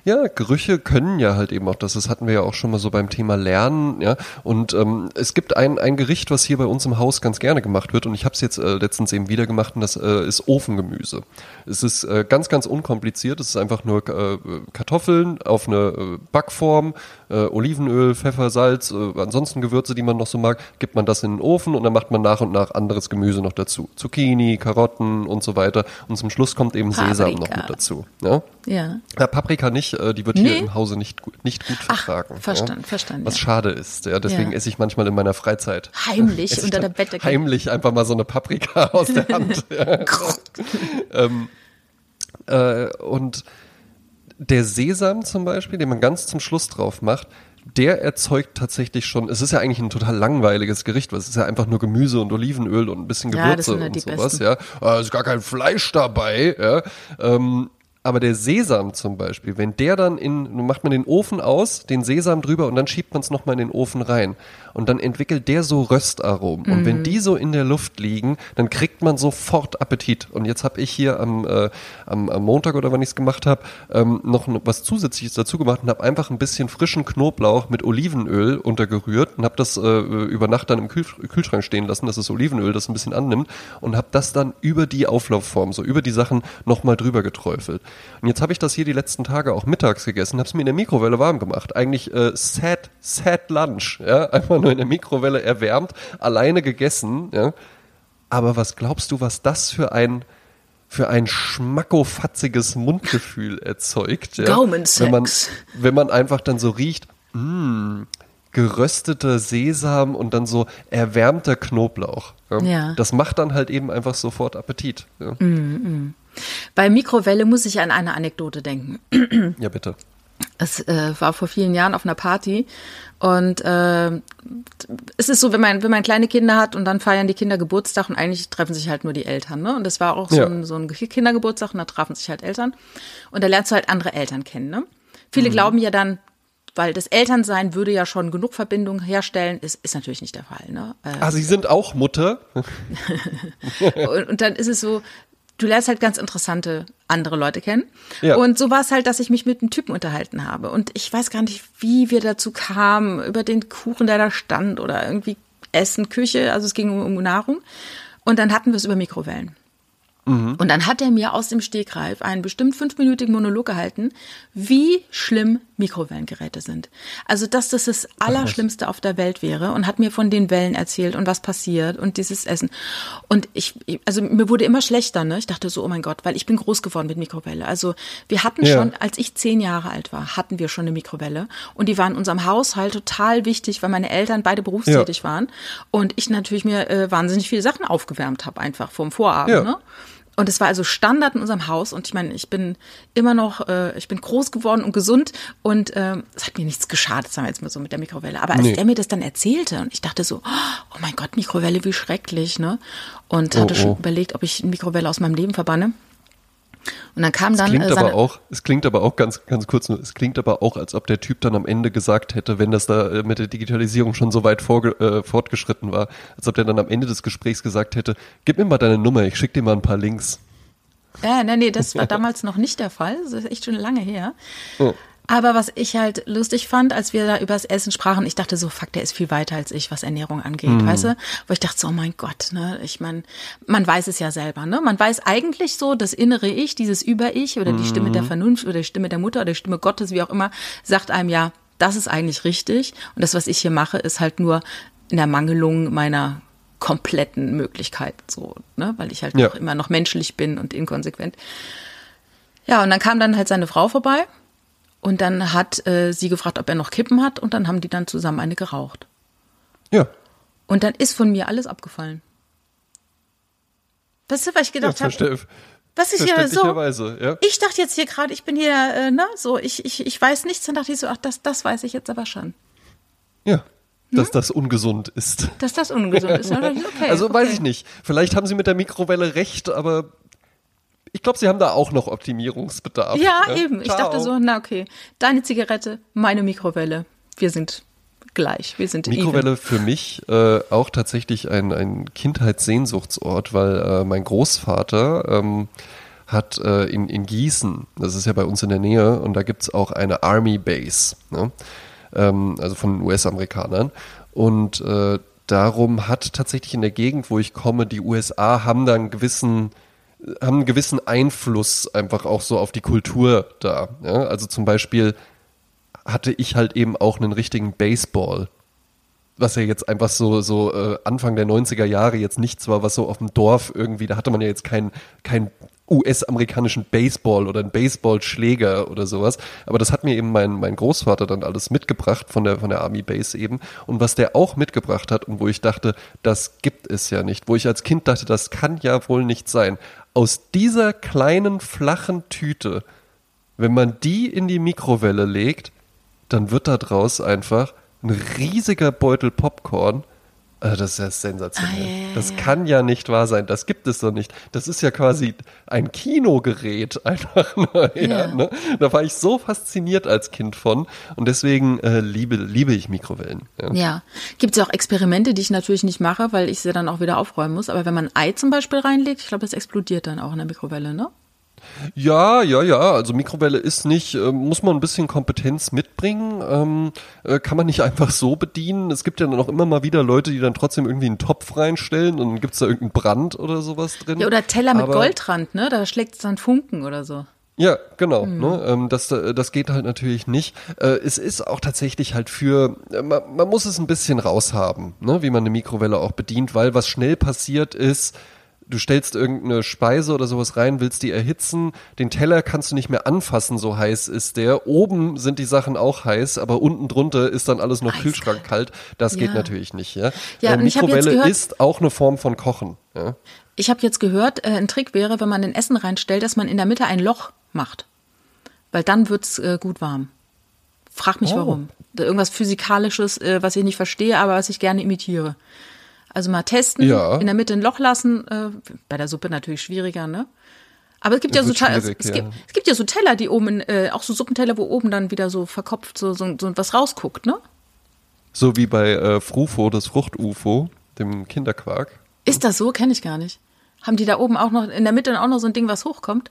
Ja, Gerüche können ja halt eben auch das. Das hatten wir ja auch schon mal so beim Thema Lernen. Ja, und ähm, es gibt ein, ein Gericht, was hier bei uns im Haus ganz gerne gemacht wird. Und ich habe es jetzt äh, letztens eben wieder gemacht. Und das äh, ist Ofengemüse. Es ist äh, ganz, ganz unkompliziert. Es ist einfach nur äh, Kartoffeln auf eine äh, Backform, äh, Olivenöl, Pfeffer, Salz, äh, ansonsten Gewürze, die man noch so mag. Gibt man das in den Ofen und dann macht man nach und nach anderes Gemüse noch dazu. Zucchini, Karotten und so weiter. Und zum Schluss kommt eben Paprika. Sesam noch mit dazu. Ja. ja. ja Paprika Paprika nicht, äh, die wird nee. hier im Hause nicht, gut, nicht gut vertragen. Ach, verstanden, ja? verstanden. Was ja. schade ist, ja, deswegen ja. esse ich manchmal in meiner Freizeit. Heimlich unter der Bettdecke. Heimlich einfach mal so eine Paprika aus der Hand. ähm, äh, und der Sesam zum Beispiel, den man ganz zum Schluss drauf macht, der erzeugt tatsächlich schon, es ist ja eigentlich ein total langweiliges Gericht, weil es ist ja einfach nur Gemüse und Olivenöl und ein bisschen Gewürze ja, und sowas, besten. ja. Es ist gar kein Fleisch dabei, ja. Ähm, aber der Sesam zum Beispiel, wenn der dann in, macht man den Ofen aus, den Sesam drüber und dann schiebt man es nochmal in den Ofen rein. Und dann entwickelt der so Röstaromen. Mhm. Und wenn mhm. die so in der Luft liegen, dann kriegt man sofort Appetit. Und jetzt habe ich hier am, äh, am, am Montag oder wann ich es gemacht habe, ähm, noch was Zusätzliches dazu gemacht und habe einfach ein bisschen frischen Knoblauch mit Olivenöl untergerührt und habe das äh, über Nacht dann im Kühl Kühlschrank stehen lassen, dass das Olivenöl das ein bisschen annimmt und habe das dann über die Auflaufform, so über die Sachen nochmal drüber geträufelt. Und jetzt habe ich das hier die letzten Tage auch mittags gegessen, habe es mir in der Mikrowelle warm gemacht. Eigentlich äh, sad, sad lunch, ja, einfach nur in der Mikrowelle erwärmt, alleine gegessen, ja. Aber was glaubst du, was das für ein für ein schmackofatziges Mundgefühl erzeugt. Ja? Gaumensex. Wenn man, wenn man einfach dann so riecht, mh, mm, gerösteter Sesam und dann so erwärmter Knoblauch. Ja? ja? Das macht dann halt eben einfach sofort Appetit. Ja? Mm, mm. Bei Mikrowelle muss ich an eine Anekdote denken. ja, bitte. Es äh, war vor vielen Jahren auf einer Party und äh, es ist so, wenn man, wenn man kleine Kinder hat und dann feiern die Kinder Geburtstag und eigentlich treffen sich halt nur die Eltern. Ne? Und das war auch so, ja. ein, so ein Kindergeburtstag und da trafen sich halt Eltern. Und da lernst du halt andere Eltern kennen. Ne? Viele mhm. glauben ja dann, weil das Elternsein würde ja schon genug Verbindung herstellen, ist, ist natürlich nicht der Fall. Ne? Äh, ah, Sie sind auch Mutter? und, und dann ist es so, du lernst halt ganz interessante andere Leute kennen. Ja. Und so war es halt, dass ich mich mit einem Typen unterhalten habe. Und ich weiß gar nicht, wie wir dazu kamen, über den Kuchen, der da stand oder irgendwie Essen, Küche, also es ging um, um Nahrung. Und dann hatten wir es über Mikrowellen. Mhm. Und dann hat er mir aus dem Stegreif einen bestimmt fünfminütigen Monolog gehalten, wie schlimm Mikrowellengeräte sind. Also, dass das das Allerschlimmste auf der Welt wäre und hat mir von den Wellen erzählt und was passiert und dieses Essen. Und ich, also mir wurde immer schlechter, ne? Ich dachte so, oh mein Gott, weil ich bin groß geworden mit Mikrowelle. Also, wir hatten ja. schon, als ich zehn Jahre alt war, hatten wir schon eine Mikrowelle und die war in unserem Haushalt total wichtig, weil meine Eltern beide berufstätig ja. waren und ich natürlich mir äh, wahnsinnig viele Sachen aufgewärmt habe, einfach vom Vorabend, ja. ne? Und es war also Standard in unserem Haus. Und ich meine, ich bin immer noch, äh, ich bin groß geworden und gesund und äh, es hat mir nichts geschadet, sagen wir jetzt mal so mit der Mikrowelle. Aber als nee. er mir das dann erzählte und ich dachte so, oh mein Gott, Mikrowelle, wie schrecklich, ne? Und oh, hatte schon oh. überlegt, ob ich eine Mikrowelle aus meinem Leben verbanne. Und dann kam es dann. Klingt äh, aber auch, es klingt aber auch ganz, ganz kurz nur, es klingt aber auch, als ob der Typ dann am Ende gesagt hätte, wenn das da äh, mit der Digitalisierung schon so weit vorge äh, fortgeschritten war, als ob der dann am Ende des Gesprächs gesagt hätte, gib mir mal deine Nummer, ich schick dir mal ein paar Links. Ja, nee, nee, das war damals noch nicht der Fall. Das ist echt schon lange her. Oh. Aber was ich halt lustig fand, als wir da über das Essen sprachen, ich dachte so, fuck, der ist viel weiter als ich, was Ernährung angeht, mhm. weißt du? Wo ich dachte so, oh mein Gott, ne, ich meine, man weiß es ja selber, ne? Man weiß eigentlich so, das innere Ich, dieses Über-Ich oder die mhm. Stimme der Vernunft oder die Stimme der Mutter oder die Stimme Gottes, wie auch immer, sagt einem ja, das ist eigentlich richtig. Und das, was ich hier mache, ist halt nur in der Mangelung meiner kompletten Möglichkeit, so, ne, weil ich halt ja. noch immer noch menschlich bin und inkonsequent. Ja, und dann kam dann halt seine Frau vorbei und dann hat äh, sie gefragt, ob er noch Kippen hat und dann haben die dann zusammen eine geraucht. Ja. Und dann ist von mir alles abgefallen. Weißt du, was ich gedacht ja, habe? Was ist hier so? Ja. Ich dachte jetzt hier gerade, ich bin hier, äh, ne, so, ich, ich, ich weiß nichts, dann dachte ich so, ach, das, das weiß ich jetzt aber schon. Ja. Dass hm? das ungesund ist. Dass das ungesund ist. Okay, also okay. weiß ich nicht. Vielleicht haben sie mit der Mikrowelle recht, aber ich glaube, sie haben da auch noch Optimierungsbedarf. Ja, ja. eben. Ciao. Ich dachte so, na okay, deine Zigarette, meine Mikrowelle. Wir sind gleich. Wir sind Mikrowelle even. für mich äh, auch tatsächlich ein, ein Kindheitssehnsuchtsort, weil äh, mein Großvater ähm, hat äh, in, in Gießen, das ist ja bei uns in der Nähe, und da gibt's auch eine Army Base, ne? ähm, also von US-Amerikanern. Und äh, darum hat tatsächlich in der Gegend, wo ich komme, die USA haben da einen gewissen haben einen gewissen Einfluss einfach auch so auf die Kultur da. Ja? Also zum Beispiel hatte ich halt eben auch einen richtigen Baseball. Was ja jetzt einfach so, so äh, Anfang der 90er Jahre jetzt nichts war, was so auf dem Dorf irgendwie, da hatte man ja jetzt kein, kein US-amerikanischen Baseball oder einen Baseballschläger oder sowas. Aber das hat mir eben mein, mein Großvater dann alles mitgebracht von der, von der Army Base eben. Und was der auch mitgebracht hat und wo ich dachte, das gibt es ja nicht, wo ich als Kind dachte, das kann ja wohl nicht sein. Aus dieser kleinen, flachen Tüte, wenn man die in die Mikrowelle legt, dann wird da draus einfach ein riesiger Beutel Popcorn also das ist ja sensationell. Ah, ja, ja, das kann ja nicht wahr sein. Das gibt es doch nicht. Das ist ja quasi ein Kinogerät einfach ne? Da war ich so fasziniert als Kind von und deswegen äh, liebe, liebe ich Mikrowellen. Ja, ja. gibt es auch Experimente, die ich natürlich nicht mache, weil ich sie dann auch wieder aufräumen muss. Aber wenn man ein Ei zum Beispiel reinlegt, ich glaube, das explodiert dann auch in der Mikrowelle, ne? Ja, ja, ja. Also Mikrowelle ist nicht, äh, muss man ein bisschen Kompetenz mitbringen. Ähm, äh, kann man nicht einfach so bedienen. Es gibt ja dann auch immer mal wieder Leute, die dann trotzdem irgendwie einen Topf reinstellen und dann gibt's da irgendeinen Brand oder sowas drin. Ja, oder Teller mit Goldrand, ne? Da schlägt es dann Funken oder so. Ja, genau. Mhm. Ne? Ähm, das, äh, das geht halt natürlich nicht. Äh, es ist auch tatsächlich halt für, äh, man, man muss es ein bisschen raushaben, ne? wie man eine Mikrowelle auch bedient, weil was schnell passiert ist, du stellst irgendeine Speise oder sowas rein, willst die erhitzen, den Teller kannst du nicht mehr anfassen, so heiß ist der. Oben sind die Sachen auch heiß, aber unten drunter ist dann alles noch Kühlschrank kalt. Das ja. geht natürlich nicht. Ja, ja äh, Mikrowelle gehört, ist auch eine Form von Kochen. Ja? Ich habe jetzt gehört, äh, ein Trick wäre, wenn man ein Essen reinstellt, dass man in der Mitte ein Loch macht, weil dann wird's äh, gut warm. Frag mich oh. warum. Irgendwas physikalisches, äh, was ich nicht verstehe, aber was ich gerne imitiere. Also mal testen, ja. in der Mitte ein Loch lassen. Äh, bei der Suppe natürlich schwieriger, ne? Aber es gibt ja so es, es, ja. Gibt, es gibt ja so Teller, die oben, äh, auch so Suppenteller, wo oben dann wieder so verkopft so, so, so was rausguckt, ne? So wie bei äh, Frufo, das Frucht-UFO, dem Kinderquark. Ist das so? Kenne ich gar nicht. Haben die da oben auch noch, in der Mitte auch noch so ein Ding, was hochkommt?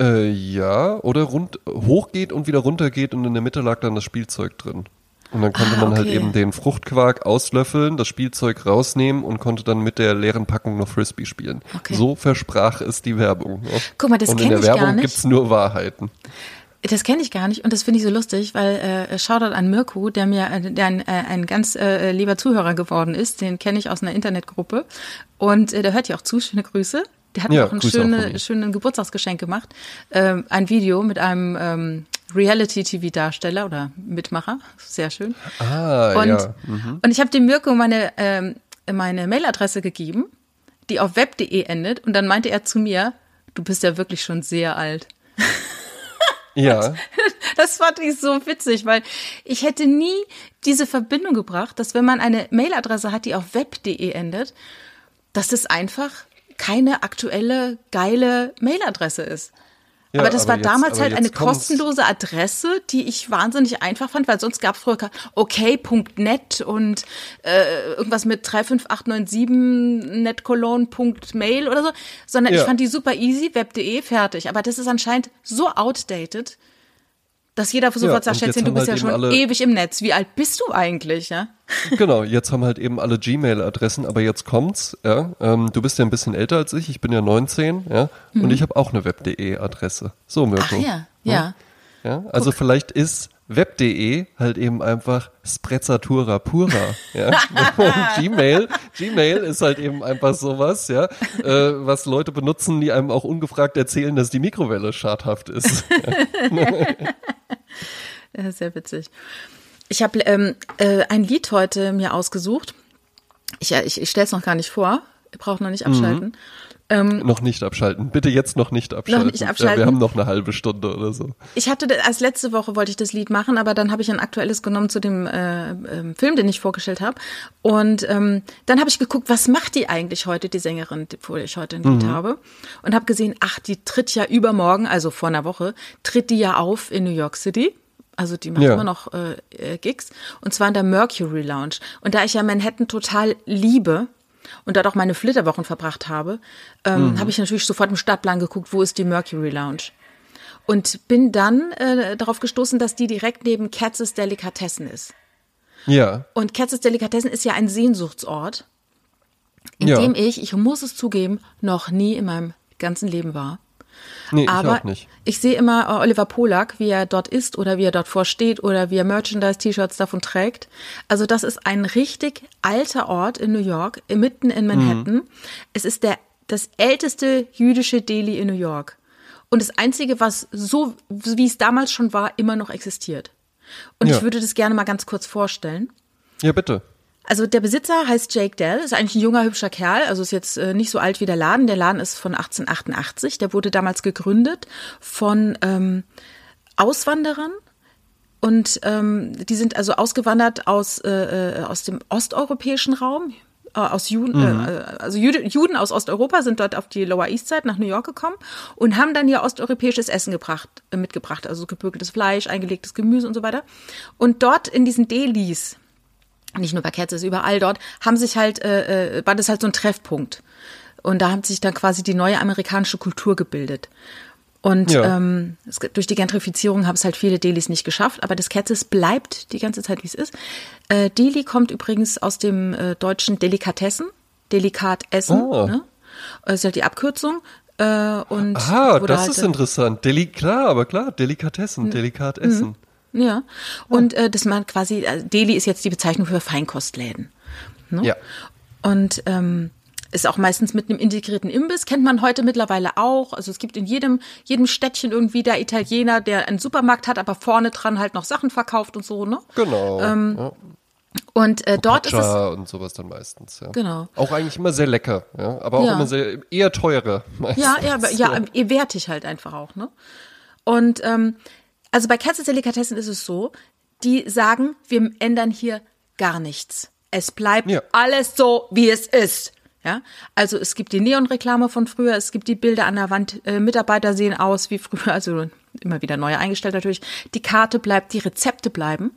Äh, ja, oder rund, hochgeht und wieder runtergeht und in der Mitte lag dann das Spielzeug drin. Und dann konnte ah, man halt eben den Fruchtquark auslöffeln, das Spielzeug rausnehmen und konnte dann mit der leeren Packung noch Frisbee spielen. Okay. So versprach es die Werbung. Ja. Guck mal, das kenne ich gar nicht. Und in der Werbung gibt's nur Wahrheiten. Das kenne ich gar nicht und das finde ich so lustig, weil äh, Shoutout an Mirko, der mir äh, der ein, äh, ein ganz äh, lieber Zuhörer geworden ist, den kenne ich aus einer Internetgruppe und äh, der hört ja auch zu, schöne Grüße. Der hat ja, mir auch ein schöne, schönes Geburtstagsgeschenk gemacht. Ähm, ein Video mit einem ähm, Reality-TV-Darsteller oder Mitmacher. Sehr schön. Ah, und, ja. Mhm. Und ich habe dem Mirko meine, ähm, meine Mailadresse gegeben. die auf web.de endet. Und dann meinte er zu mir, du bist ja wirklich schon sehr alt. Ja. Das fand ich so witzig, weil ich hätte nie diese Verbindung gebracht, dass wenn man eine Mailadresse hat, die auf web.de endet, dass es einfach keine aktuelle, geile Mailadresse ist. Ja, aber das aber war jetzt, damals halt eine kostenlose Adresse, die ich wahnsinnig einfach fand, weil sonst gab es früher okay.net und äh, irgendwas mit 35897 netcologne.mail oder so, sondern ja. ich fand die super easy, web.de, fertig. Aber das ist anscheinend so outdated, dass jeder sofort ja, sagt, Schätzchen, du bist halt ja schon ewig im Netz. Wie alt bist du eigentlich, ja? Genau, jetzt haben halt eben alle Gmail-Adressen, aber jetzt kommt's, ja. Ähm, du bist ja ein bisschen älter als ich, ich bin ja 19, ja, mhm. und ich habe auch eine web.de-Adresse. So, Mirko. Ach ja, ja. ja? Also Guck. vielleicht ist web.de halt eben einfach Sprezzatura pura. Ja? Gmail, Gmail ist halt eben einfach sowas, ja, äh, was Leute benutzen, die einem auch ungefragt erzählen, dass die Mikrowelle schadhaft ist. Ja, sehr witzig. Ich habe ähm, äh, ein Lied heute mir ausgesucht. Ich, ich, ich stelle es noch gar nicht vor. Ihr braucht noch nicht abschalten. Mhm. Ähm, noch nicht abschalten. Bitte jetzt noch nicht abschalten. Noch nicht abschalten. Ja, wir haben noch eine halbe Stunde oder so. Ich hatte das, als letzte Woche wollte ich das Lied machen, aber dann habe ich ein aktuelles genommen zu dem äh, äh, Film, den ich vorgestellt habe. Und ähm, dann habe ich geguckt, was macht die eigentlich heute, die Sängerin, wo ich heute ein Lied mhm. habe. Und habe gesehen, ach, die tritt ja übermorgen, also vor einer Woche, tritt die ja auf in New York City. Also die macht ja. immer noch äh, äh, Gigs. Und zwar in der Mercury Lounge. Und da ich ja Manhattan total liebe, und dort auch meine Flitterwochen verbracht habe, ähm, mhm. habe ich natürlich sofort im Stadtplan geguckt, wo ist die Mercury Lounge. Und bin dann äh, darauf gestoßen, dass die direkt neben Katz's Delikatessen ist. Ja. Und Katz's Delikatessen ist ja ein Sehnsuchtsort, in ja. dem ich, ich muss es zugeben, noch nie in meinem ganzen Leben war. Nee, Aber ich, nicht. ich sehe immer äh, Oliver Polak, wie er dort ist oder wie er dort vorsteht oder wie er Merchandise-T-Shirts davon trägt. Also das ist ein richtig alter Ort in New York, mitten in Manhattan. Mhm. Es ist der, das älteste jüdische Deli in New York. Und das Einzige, was so, wie es damals schon war, immer noch existiert. Und ja. ich würde das gerne mal ganz kurz vorstellen. Ja, bitte. Also der Besitzer heißt Jake Dell, ist eigentlich ein junger, hübscher Kerl, also ist jetzt äh, nicht so alt wie der Laden. Der Laden ist von 1888, der wurde damals gegründet von ähm, Auswanderern und ähm, die sind also ausgewandert aus, äh, äh aus dem osteuropäischen Raum, äh, aus Juden, mhm. äh, also Jude, Juden aus Osteuropa sind dort auf die Lower East Side nach New York gekommen und haben dann hier osteuropäisches Essen gebracht, äh, mitgebracht, also gebürgeltes Fleisch, eingelegtes Gemüse und so weiter. Und dort in diesen Delis, nicht nur bei Cats, überall dort, haben sich halt, äh, äh, war das halt so ein Treffpunkt. Und da hat sich dann quasi die neue amerikanische Kultur gebildet. Und ja. ähm, es, durch die Gentrifizierung haben es halt viele Delis nicht geschafft, aber das Ketzes bleibt die ganze Zeit, wie es ist. Äh, Deli kommt übrigens aus dem äh, deutschen Delikatessen, Delikat essen. Oh. Ne? Das ist halt die Abkürzung. Äh, und Aha, das halt, ist interessant. Deli klar, aber klar, Delikatessen, Delikat essen. Ja. Und äh, das man quasi, also Deli ist jetzt die Bezeichnung für Feinkostläden. Ne? Ja. Und ähm, ist auch meistens mit einem integrierten Imbiss, kennt man heute mittlerweile auch. Also es gibt in jedem, jedem Städtchen irgendwie der Italiener, der einen Supermarkt hat, aber vorne dran halt noch Sachen verkauft und so, ne? Genau. Ähm, ja. Und äh, dort ist es und sowas dann meistens, ja. Genau. Auch eigentlich immer sehr lecker, ja, aber auch ja. immer sehr eher teurer meistens. Ja, ja, ja, ja, wertig halt einfach auch, ne? Und ähm, also bei Katzes Delikatessen ist es so, die sagen, wir ändern hier gar nichts. Es bleibt ja. alles so, wie es ist. Ja, also es gibt die Neonreklame von früher, es gibt die Bilder an der Wand, äh, Mitarbeiter sehen aus wie früher, also immer wieder neu eingestellt natürlich. Die Karte bleibt, die Rezepte bleiben.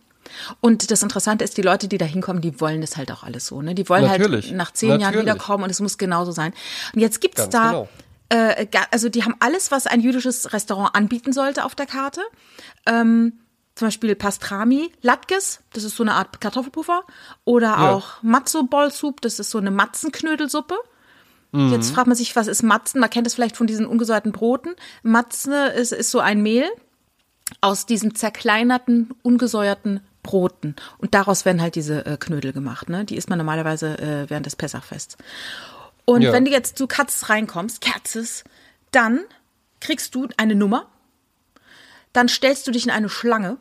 Und das Interessante ist, die Leute, die da hinkommen, die wollen das halt auch alles so. Ne? Die wollen halt Natürlich. halt nach zehn Natürlich. Jahren wiederkommen und es muss genauso sein. Und jetzt gibt's Ganz da genau äh, also die haben alles, was ein jüdisches Restaurant anbieten sollte auf der Karte. Ähm, zum Beispiel Pastrami, Latkes, das ist so eine Art Kartoffelpuffer. Oder ja. auch Matzo Ball Soup, das ist so eine Matzenknödelsuppe. Mhm. Jetzt fragt man sich, was ist Matzen? Man kennt es vielleicht von diesen ungesäuerten Broten. Matzne ist, ist so ein Mehl aus diesen zerkleinerten, ungesäuerten Broten. Und daraus werden halt diese äh, Knödel gemacht. Ne? Die isst man normalerweise äh, während des Pessachfests. Und ja. wenn du jetzt zu Katzes reinkommst, Katzes, dann kriegst du eine Nummer, dann stellst du dich in eine Schlange,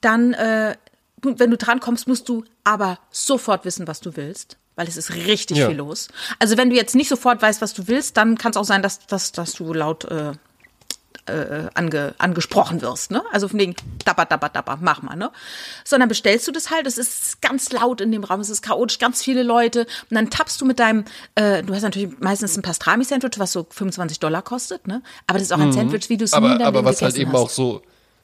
dann, äh, wenn du drankommst, musst du aber sofort wissen, was du willst. weil es ist richtig ja. viel los. Also wenn du jetzt nicht sofort weißt, was du willst, dann kann es auch sein, dass, dass, dass du laut äh, äh, ange, angesprochen wirst, ne? Also von wegen dabba, dabba, dabba, mach mal, ne? Sondern bestellst du das halt, es ist ganz laut in dem Raum, es ist chaotisch, ganz viele Leute und dann tappst du mit deinem, äh, du hast natürlich meistens ein Pastrami-Sandwich, was so 25 Dollar kostet, ne? Aber das ist auch ein mhm. Sandwich, wie du es nie in Aber was halt eben hast. auch so,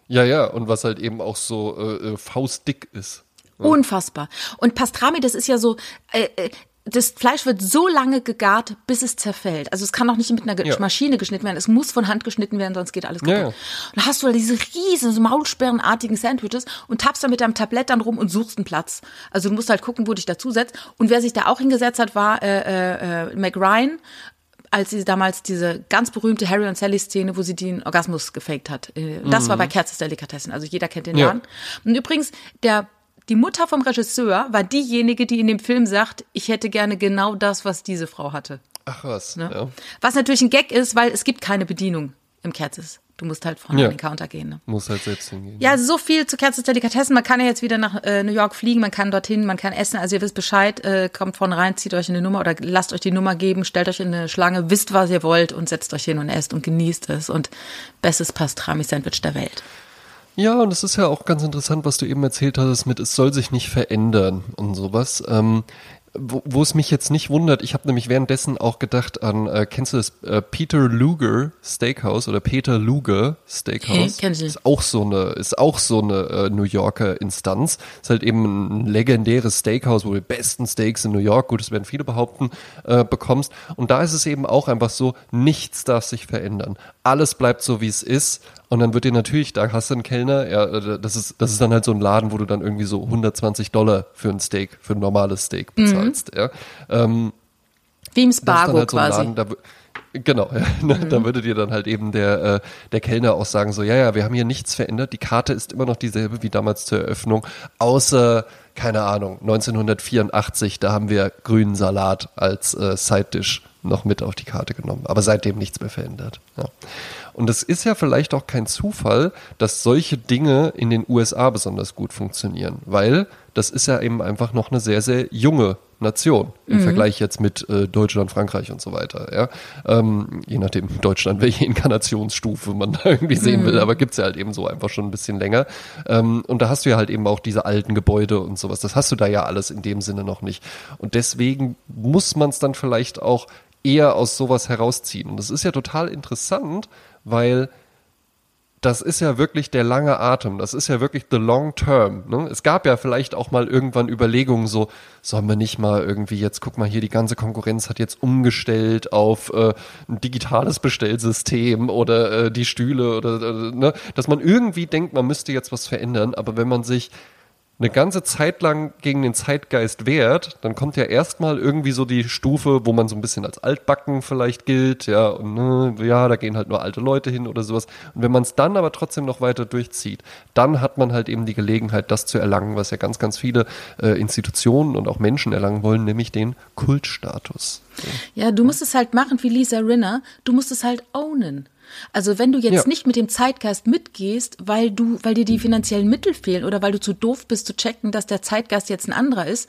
ja, ja, und was halt eben auch so äh, äh faustdick ist. Ja. Unfassbar. Und Pastrami, das ist ja so, äh, äh das Fleisch wird so lange gegart, bis es zerfällt. Also es kann auch nicht mit einer ja. Maschine geschnitten werden. Es muss von Hand geschnitten werden, sonst geht alles kaputt. Ja, ja. Und dann hast du da diese riesen, so Maulsperrenartigen Sandwiches und tappst dann mit deinem Tablett dann rum und suchst einen Platz. Also du musst halt gucken, wo dich dazusetzt. Und wer sich da auch hingesetzt hat, war äh, äh, äh Mac Ryan, als sie damals diese ganz berühmte Harry und Sally Szene, wo sie den Orgasmus gefaked hat. Äh, das mhm. war bei Kerzes Delikatessen. Also jeder kennt den Laden. Und übrigens, der die Mutter vom Regisseur war diejenige, die in dem Film sagt, ich hätte gerne genau das, was diese Frau hatte. Ach was. Ne? Ja. Was natürlich ein Gag ist, weil es gibt keine Bedienung im Kerzes. Du musst halt vorne ja. an den Counter gehen. Ne? Muss halt selbst hingehen. Ja, so viel zu Kerzes Delikatessen. Man kann ja jetzt wieder nach äh, New York fliegen, man kann dorthin, man kann essen. Also ihr wisst Bescheid, äh, kommt vorne rein, zieht euch eine Nummer oder lasst euch die Nummer geben, stellt euch in eine Schlange, wisst, was ihr wollt und setzt euch hin und esst und genießt es. Und bestes Pastrami-Sandwich der Welt. Ja, und es ist ja auch ganz interessant, was du eben erzählt hast mit, es soll sich nicht verändern und sowas. Ähm, wo, wo es mich jetzt nicht wundert, ich habe nämlich währenddessen auch gedacht an, äh, kennst du das äh, Peter Luger Steakhouse oder Peter Luger Steakhouse? Hey, Ist auch so eine, ist auch so eine äh, New Yorker Instanz. Ist halt eben ein legendäres Steakhouse, wo du die besten Steaks in New York, gut, das werden viele behaupten, äh, bekommst. Und da ist es eben auch einfach so, nichts darf sich verändern. Alles bleibt so, wie es ist. Und dann wird dir natürlich, da hast du einen Kellner, ja, äh, das ist, das ist dann halt so ein Laden, wo du dann irgendwie so 120 Dollar für ein Steak, für ein normales Steak bezahlst, mhm. ja. Ähm, Wie im Spargo halt so quasi. Laden, da, Genau, ja, mhm. da würde dir dann halt eben der, äh, der Kellner auch sagen, so, ja, ja, wir haben hier nichts verändert, die Karte ist immer noch dieselbe wie damals zur Eröffnung, außer, keine Ahnung, 1984, da haben wir grünen Salat als äh, Side-Dish noch mit auf die Karte genommen, aber seitdem nichts mehr verändert. Ja. Und es ist ja vielleicht auch kein Zufall, dass solche Dinge in den USA besonders gut funktionieren, weil das ist ja eben einfach noch eine sehr, sehr junge Nation im mhm. Vergleich jetzt mit äh, Deutschland, Frankreich und so weiter. Ja? Ähm, je nachdem, Deutschland, welche Inkarnationsstufe man da irgendwie sehen mhm. will, aber gibt's ja halt eben so einfach schon ein bisschen länger. Ähm, und da hast du ja halt eben auch diese alten Gebäude und sowas. Das hast du da ja alles in dem Sinne noch nicht. Und deswegen muss man es dann vielleicht auch eher aus sowas herausziehen. Und das ist ja total interessant, weil das ist ja wirklich der lange Atem. Das ist ja wirklich the long term. Ne? Es gab ja vielleicht auch mal irgendwann Überlegungen so, sollen wir nicht mal irgendwie jetzt, guck mal hier, die ganze Konkurrenz hat jetzt umgestellt auf äh, ein digitales Bestellsystem oder äh, die Stühle oder, äh, ne? dass man irgendwie denkt, man müsste jetzt was verändern. Aber wenn man sich eine ganze Zeit lang gegen den Zeitgeist wehrt, dann kommt ja erstmal irgendwie so die Stufe, wo man so ein bisschen als altbacken vielleicht gilt, ja, und ne, ja, da gehen halt nur alte Leute hin oder sowas. Und wenn man es dann aber trotzdem noch weiter durchzieht, dann hat man halt eben die Gelegenheit, das zu erlangen, was ja ganz, ganz viele äh, Institutionen und auch Menschen erlangen wollen, nämlich den Kultstatus. Ja, du musst es halt machen wie Lisa Rinner, du musst es halt ownen. Also wenn du jetzt ja. nicht mit dem Zeitgeist mitgehst, weil du, weil dir die finanziellen Mittel fehlen oder weil du zu doof bist zu checken, dass der Zeitgeist jetzt ein anderer ist,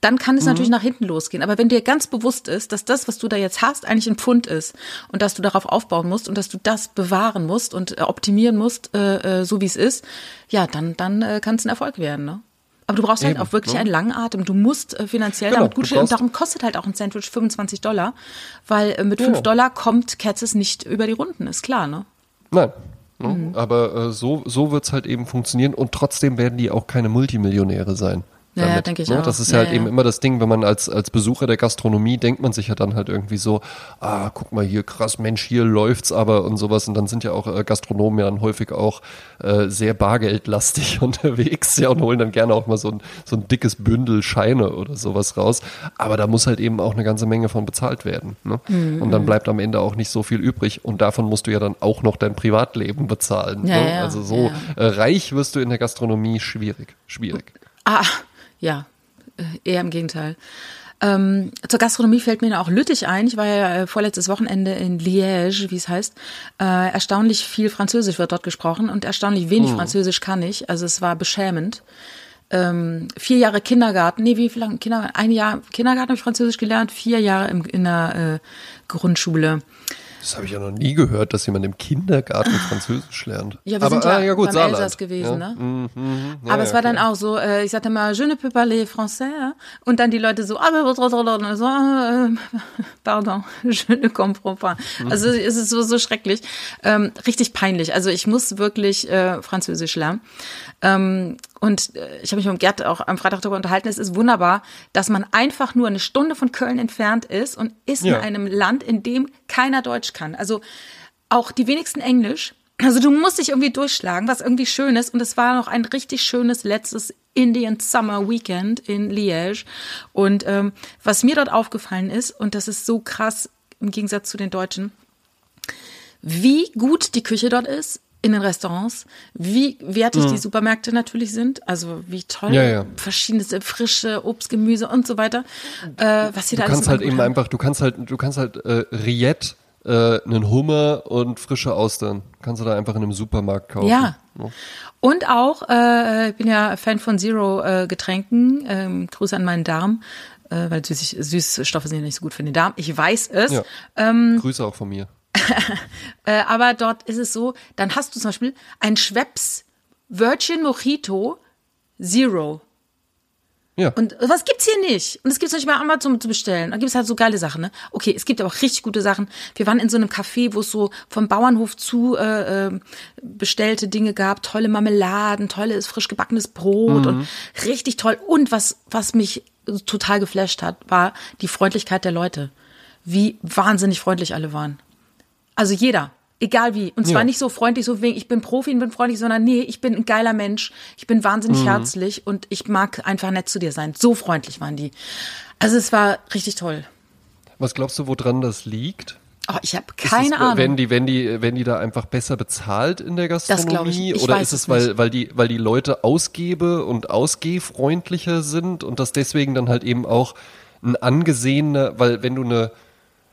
dann kann es mhm. natürlich nach hinten losgehen. Aber wenn dir ganz bewusst ist, dass das, was du da jetzt hast, eigentlich ein Pfund ist und dass du darauf aufbauen musst und dass du das bewahren musst und äh, optimieren musst, äh, äh, so wie es ist, ja, dann, dann äh, kann es ein Erfolg werden. Ne? Aber du brauchst halt Eben, halt auch wirklich ne? einen langen Atem. Du musst äh, finanziell genau, damit gut stehen. Und darum kostet halt auch ein Sandwich 25 Dollar, weil äh, mit 5 ja. Dollar kommt Katzes nicht über die Runden, ist klar, ne? Nein. Ne? Mhm. Aber äh, so, so wird's halt eben funktionieren und trotzdem werden die auch keine Multimillionäre sein. Ja, ja denke ich ne? auch. Das ist ja, halt ja, eben immer das Ding, wenn man als, als Besucher der Gastronomie denkt man sich ja dann halt irgendwie so, ah, guck mal hier, krass, Mensch, hier läuft's aber und sowas. Und dann sind ja auch äh, Gastronomen ja dann häufig auch äh, sehr bargeldlastig unterwegs, ja, und holen dann gerne auch mal so ein, so ein dickes Bündel Scheine oder sowas raus. Aber da muss halt eben auch eine ganze Menge von bezahlt werden. Ne? Mhm. Und dann bleibt am Ende auch nicht so viel übrig. Und davon musst du ja dann auch noch dein Privatleben bezahlen. Ja, ne? ja, also so äh, reich wirst du in der Gastronomie schwierig. Schwierig. Ah, ja, äh, eher im Gegenteil. Ähm, zur Gastronomie fällt mir auch Lüttich ein. Ich war ja äh, vorletztes Wochenende in Liège, wie es heißt. Äh, erstaunlich viel Französisch wird dort gesprochen und erstaunlich wenig oh. Französisch kann ich. Also es war beschämend. ähm, vier Jahre Kindergarten, nee, wie viel lang Kindergarten? Ein Jahr Kindergarten habe ich Französisch gelernt, vier Jahre im, in der äh, Grundschule. Das habe ich ja noch nie gehört, dass jemand im Kindergarten Französisch lernt. Ja, wir Aber, sind ja, ah, ja gut, beim Saarland. Elsass gewesen, ja. ne? Mhm, mhm. Ja, Aber es war dann klar. auch so, äh, ich sagte mal, je ne peux parler français. Und dann die Leute so, ah, so, äh, pardon, je ne comprends pas. Also es ist so, so schrecklich. Ähm, richtig peinlich. Also ich muss wirklich äh, Französisch lernen. Ähm, und äh, ich habe mich mit Gerd auch am Freitag darüber unterhalten. Es ist wunderbar, dass man einfach nur eine Stunde von Köln entfernt ist und ist Ja. in einem Land, in dem keiner Deutsch kann. Also auch die wenigsten Englisch. Also du musst dich irgendwie durchschlagen, was irgendwie schön ist. Und es war noch ein richtig schönes letztes Indian Summer Weekend in Liège. Und ähm, was mir dort aufgefallen ist, und das ist so krass im Gegensatz zu den Deutschen, wie gut die Küche dort ist in den Restaurants, wie wertig die Supermärkte natürlich sind, also wie toll Mhm. Ja, ja. verschiedenes frische Obst, Gemüse und so weiter, äh, was sie Du da kannst halt eben haben. einfach, du kannst halt, du kannst halt äh, Rillette, äh, einen Hummer und frische Austern. Kannst du da einfach in einem Supermarkt kaufen. Ja. Und auch, äh, ich bin ja Fan von Zero-Getränken. Ähm, Grüße an meinen Darm, äh, weil Süßig, Süßstoffe sind ja nicht so gut für den Darm. Ich weiß es. Ja. Ähm, Grüße auch von mir. Äh, aber dort ist es so, dann hast du zum Beispiel ein Schweppes Virgin Mojito Zero. Ja. Und was gibt's hier nicht? Und es gibt's nicht bei Amazon zu bestellen. Da gibt's halt so geile Sachen, ne? Okay, es gibt aber auch richtig gute Sachen. Wir waren in so einem Café, wo es so vom Bauernhof zu äh, äh, bestellte Dinge gab, tolle Marmeladen, tolles frisch gebackenes Brot und richtig toll. Und was was mich total geflasht hat, war die Freundlichkeit der Leute. Wie wahnsinnig freundlich alle waren. Also jeder, egal wie. Und zwar Ja. nicht so freundlich, so wegen, ich bin Profi und bin freundlich, sondern nee, ich bin ein geiler Mensch. Ich bin wahnsinnig Mhm. herzlich und ich mag einfach nett zu dir sein. So freundlich waren die. Also es war richtig toll. Was glaubst du, woran das liegt? Oh, ich habe Ist es, keine Ahnung. Wenn die, wenn die, wenn die da einfach besser bezahlt in der Gastronomie? ich. Ich oder ist es es, weil, nicht. weil die, weil die Leute ausgebe und ausgehfreundlicher sind und das deswegen dann halt eben auch ein angesehener, weil wenn du eine,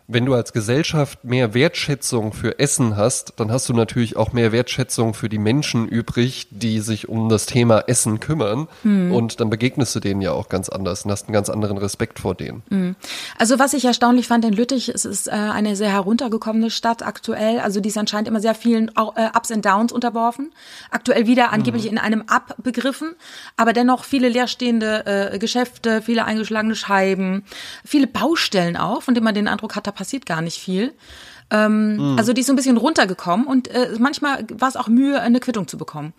wenn du als Gesellschaft mehr Wertschätzung für Essen hast, dann hast du natürlich auch mehr Wertschätzung für die Menschen übrig, die sich um das Thema Essen kümmern. Hm. Und dann begegnest du denen ja auch ganz anders und hast einen ganz anderen Respekt vor denen. Also was ich erstaunlich fand in Lüttich, es ist äh, eine sehr heruntergekommene Stadt aktuell. Also die ist anscheinend immer sehr vielen äh, Ups and Downs unterworfen. Aktuell wieder angeblich in einem Up begriffen, aber dennoch viele leerstehende äh, Geschäfte, viele eingeschlagene Scheiben, viele Baustellen auch, von denen man den Eindruck hat, passiert gar nicht viel. Ähm, Also die ist so ein bisschen runtergekommen und äh, manchmal war es auch Mühe, eine Quittung zu bekommen.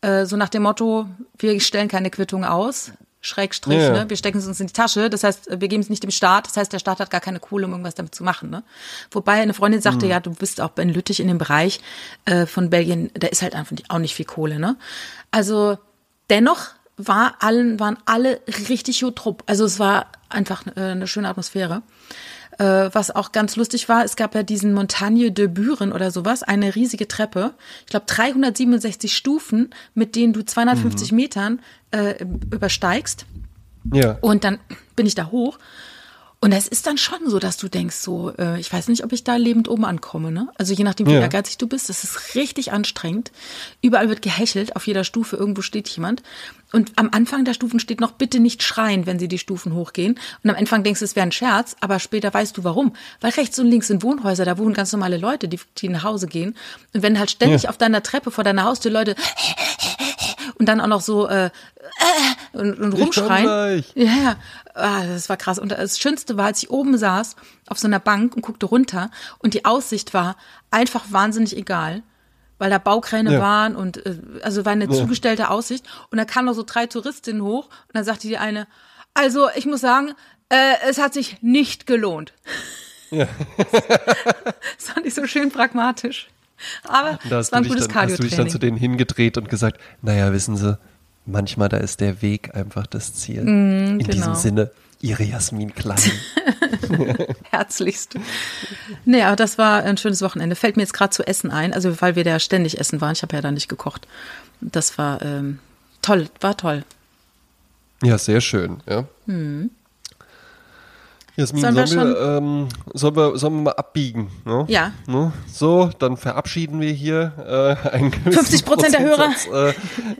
Äh, so nach dem Motto, wir stellen keine Quittung aus. Schrägstrich, Ja, ne? Wir stecken es uns in die Tasche. Das heißt, wir geben es nicht dem Staat. Das heißt, der Staat hat gar keine Kohle, um irgendwas damit zu machen. Ne? Wobei eine Freundin sagte, ja, du bist auch in Lüttich in dem Bereich äh, von Belgien, da ist halt einfach auch nicht viel Kohle. Ne? Also dennoch war allen, waren alle richtig gut trupp. Also es war einfach äh, eine schöne Atmosphäre. Äh, was auch ganz lustig war, es gab ja diesen Montagne de Buren oder sowas, eine riesige Treppe. Ich glaube 367 Stufen, mit denen du 250 Metern äh, übersteigst. Ja. Und dann bin ich da hoch. Und es ist dann schon so, dass du denkst, so, äh, ich weiß nicht, ob ich da lebend oben ankomme, ne? Also je nachdem, wie Ja. ehrgeizig du bist, das ist richtig anstrengend. Überall wird gehechelt, auf jeder Stufe, irgendwo steht jemand. Und am Anfang der Stufen steht noch, bitte nicht schreien, wenn sie die Stufen hochgehen. Und am Anfang denkst du, es wäre ein Scherz, aber später weißt du warum. Weil rechts und links sind Wohnhäuser, da wohnen ganz normale Leute, die, die nach Hause gehen. Und wenn halt ständig Ja. auf deiner Treppe vor deiner Haustür Leute und dann auch noch so äh, äh, und, und rumschreien. Ja, ja. Ah, das war krass. Und das Schönste war, als ich oben saß auf so einer Bank und guckte runter und die Aussicht war einfach wahnsinnig egal, weil da Baukräne Ja. waren und äh, also war eine zugestellte Aussicht. Und da kamen noch so drei Touristinnen hoch und dann sagte die eine, also ich muss sagen, äh, es hat sich nicht gelohnt. Ja. das fand ich so schön pragmatisch. Aber Da es war ein gutes dann, hast du dich dann zu denen hingedreht und gesagt, naja, wissen Sie, manchmal da ist der Weg einfach das Ziel. In genau. diesem Sinne, Ihre Jasmin Klein. Herzlichst. Nee, aber das war ein schönes Wochenende. Fällt mir jetzt gerade zu Essen ein, also weil wir da ständig essen waren. Ich habe ja da nicht gekocht. Das war ähm, toll, war toll. ja, sehr schön. Ja. Jasmin, sollen, sollen, wir, ähm, sollen, wir, sollen wir mal abbiegen? Ne? Ja. Ne? So, dann verabschieden wir hier äh, einen 50 Prozent der Hörer. Äh,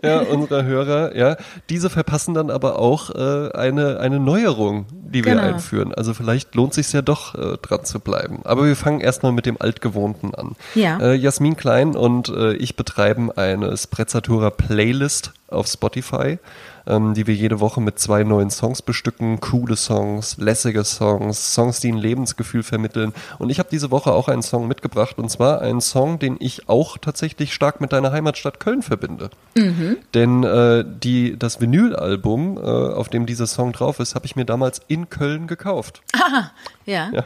ja, unserer Hörer. Ja, diese verpassen dann aber auch äh, eine eine Neuerung, die wir genau. einführen. Also vielleicht lohnt sich ja doch äh, dran zu bleiben. Aber wir fangen erstmal mit dem altgewohnten an. Ja. Äh, Jasmin Klein und äh, ich betreiben eine Sprezzatura Playlist auf Spotify ähm, die wir jede Woche mit zwei neuen Songs bestücken. Coole Songs, lässige Songs, Songs, die ein Lebensgefühl vermitteln. Und ich habe diese Woche auch einen Song mitgebracht und zwar einen Song, den ich auch tatsächlich stark mit deiner Heimatstadt Köln verbinde. Mhm. Denn äh, die, das Vinylalbum, äh, auf dem dieser Song drauf ist, habe ich mir damals in Köln gekauft. Aha, ja. ja.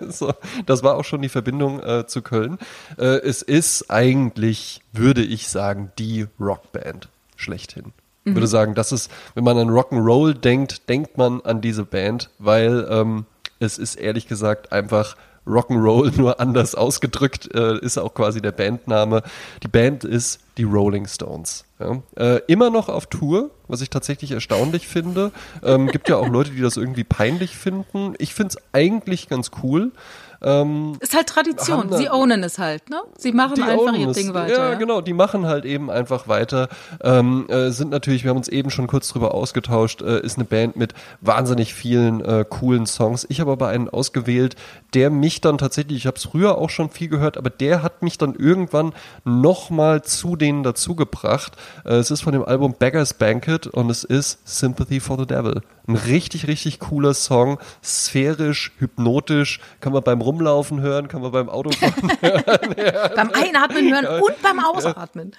so, das war auch schon die Verbindung äh, zu Köln. Äh, es ist eigentlich, würde ich sagen, die Rockband schlechthin. Ich würde sagen, das ist, wenn man an Rock'n'Roll denkt, denkt man an diese Band, weil ähm, es ist ehrlich gesagt einfach Rock'n'Roll nur anders ausgedrückt, äh, ist auch quasi der Bandname. Die Band ist die Rolling Stones. Ja. Äh, immer noch auf Tour, was ich tatsächlich erstaunlich finde. Ähm, gibt ja auch Leute, die das irgendwie peinlich finden. Ich finde es eigentlich ganz cool. Ähm, ist halt Tradition. Sie ownen es halt, ne? Sie machen einfach ihr Ding weiter. Ja, ja, genau. Die machen halt eben einfach weiter. Ähm, äh, sind natürlich, wir haben uns eben schon kurz drüber ausgetauscht, äh, ist eine Band mit wahnsinnig vielen äh, coolen Songs. Ich habe aber einen ausgewählt, der mich dann tatsächlich, ich habe es früher auch schon viel gehört, aber der hat mich dann irgendwann nochmal zu denen dazugebracht. Äh, es ist von dem Album Beggar's Banquet und es ist Sympathy for the Devil. Ein richtig, richtig cooler Song, sphärisch, hypnotisch, kann man beim Rumlaufen hören, kann man beim Autofahren hören. ja, beim Einatmen hören und beim Ausatmen.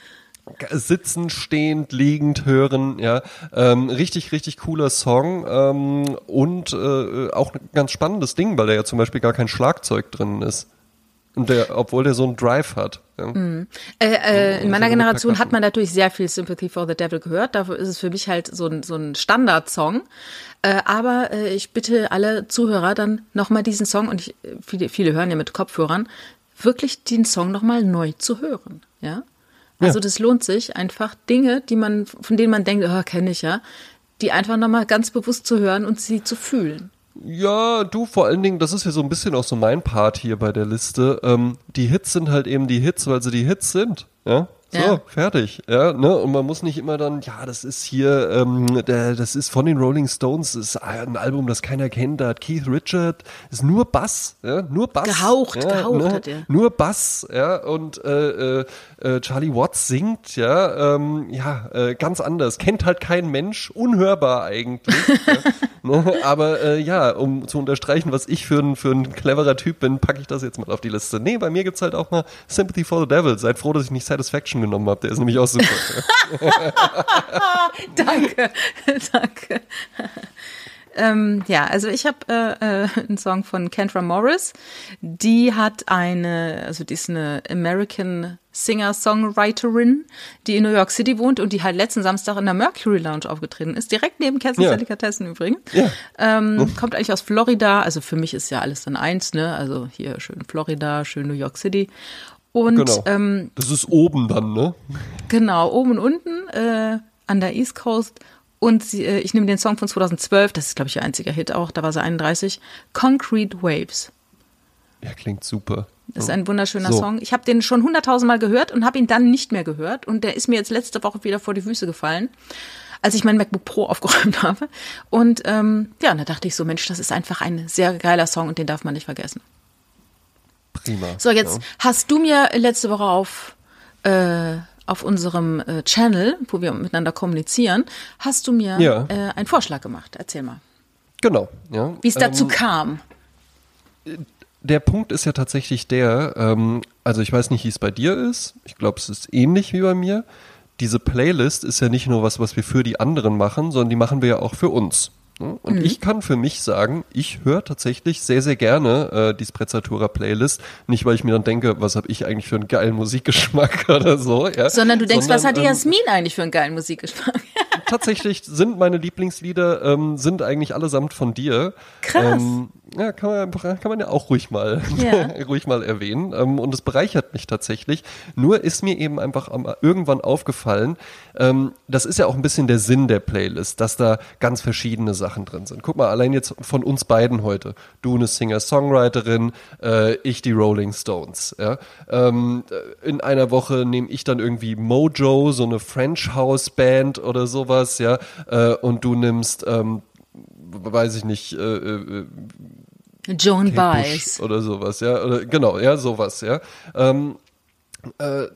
Sitzend, stehend, liegend hören, ja, ähm, richtig, richtig cooler Song ähm, und äh, auch ein ganz spannendes Ding, weil da ja zum Beispiel gar kein Schlagzeug drin ist. Und der, obwohl der so einen Drive hat. Ja. Mhm. Äh, äh, in meiner Generation hat man natürlich sehr viel Sympathy for the Devil gehört. Dafür ist es für mich halt so ein, so ein Standardsong. Äh, aber äh, ich bitte alle Zuhörer dann nochmal diesen Song, und ich, viele, viele hören ja mit Kopfhörern, wirklich den Song nochmal neu zu hören. Ja. Also ja. das lohnt sich einfach Dinge, die man, von denen man denkt, oh, kenne ich ja, die einfach nochmal ganz bewusst zu hören und sie zu fühlen. Ja, du vor allen Dingen, das ist ja so ein bisschen auch so mein Part hier bei der Liste. Ähm, die Hits sind halt eben die Hits, weil sie die Hits sind. Ja, so, ja. fertig. Ja, ne? Und man muss nicht immer dann, ja, das ist hier, ähm, der, das ist von den Rolling Stones, das ist ein Album, das keiner kennt. Da hat Keith Richard, ist nur Bass, ja, nur Bass. Gehaucht, ja, gehaucht ne? hat er. Nur Bass, ja, und äh, äh, äh, Charlie Watts singt, ja, ähm, ja, äh, ganz anders. Kennt halt kein Mensch, unhörbar eigentlich. ne? Aber äh, ja, um zu unterstreichen, was ich für ein, für ein cleverer Typ bin, packe ich das jetzt mal auf die Liste. Nee, bei mir gibt's halt auch mal Sympathy for the Devil. Seid froh, dass ich nicht Satisfaction Action genommen habe. Der ist nämlich auch super. danke, danke. Ähm, ja, also ich habe äh, äh, einen Song von Kendra Morris. Die hat eine, also die ist eine American Singer-Songwriterin, die in New York City wohnt und die halt letzten Samstag in der Mercury Lounge aufgetreten ist, direkt neben Kessels ja. Delikatessen übrigens. Ja. Ähm, kommt eigentlich aus Florida, also für mich ist ja alles dann eins, ne? Also hier schön Florida, schön New York City. Und genau. ähm, das ist oben dann, ne? Genau, oben und unten äh, an der East Coast. Und sie, äh, ich nehme den Song von 2012, das ist, glaube ich, ihr einziger Hit auch, da war sie 31, Concrete Waves. Ja, klingt super. Das ist ein wunderschöner so. Song. Ich habe den schon hunderttausendmal gehört und habe ihn dann nicht mehr gehört. Und der ist mir jetzt letzte Woche wieder vor die Füße gefallen, als ich mein MacBook Pro aufgeräumt habe. Und ähm, ja, da dachte ich so, Mensch, das ist einfach ein sehr geiler Song und den darf man nicht vergessen. Prima. So, jetzt ja. hast du mir letzte Woche auf, äh, auf unserem äh, Channel, wo wir miteinander kommunizieren, hast du mir ja. äh, einen Vorschlag gemacht. Erzähl mal. Genau, ja. Wie es dazu ähm, kam. Der Punkt ist ja tatsächlich der, ähm, also ich weiß nicht, wie es bei dir ist. Ich glaube, es ist ähnlich wie bei mir. Diese Playlist ist ja nicht nur was, was wir für die anderen machen, sondern die machen wir ja auch für uns. Ne? Und mhm. ich kann für mich sagen, ich höre tatsächlich sehr, sehr gerne äh, die Sprezzatura Playlist. Nicht, weil ich mir dann denke, was habe ich eigentlich für einen geilen Musikgeschmack oder so. Ja? Sondern du denkst, Sondern, was hat die ähm, Jasmin ähm, eigentlich für einen geilen Musikgeschmack? tatsächlich sind meine Lieblingslieder, ähm, sind eigentlich allesamt von dir. Krass. Ähm, ja, kann man, kann man ja auch ruhig mal, ja. ruhig mal erwähnen. Ähm, und es bereichert mich tatsächlich. Nur ist mir eben einfach irgendwann aufgefallen, ähm, das ist ja auch ein bisschen der Sinn der Playlist, dass da ganz verschiedene Sachen drin sind. Guck mal, allein jetzt von uns beiden heute. Du eine Singer-Songwriterin, äh, ich die Rolling Stones. Ja? Ähm, in einer Woche nehme ich dann irgendwie Mojo, so eine French House Band oder sowas, ja, äh, und du nimmst weiß ich nicht, äh, äh, Joan Baez oder sowas, ja, oder genau, ja, sowas, ja. Ähm, äh,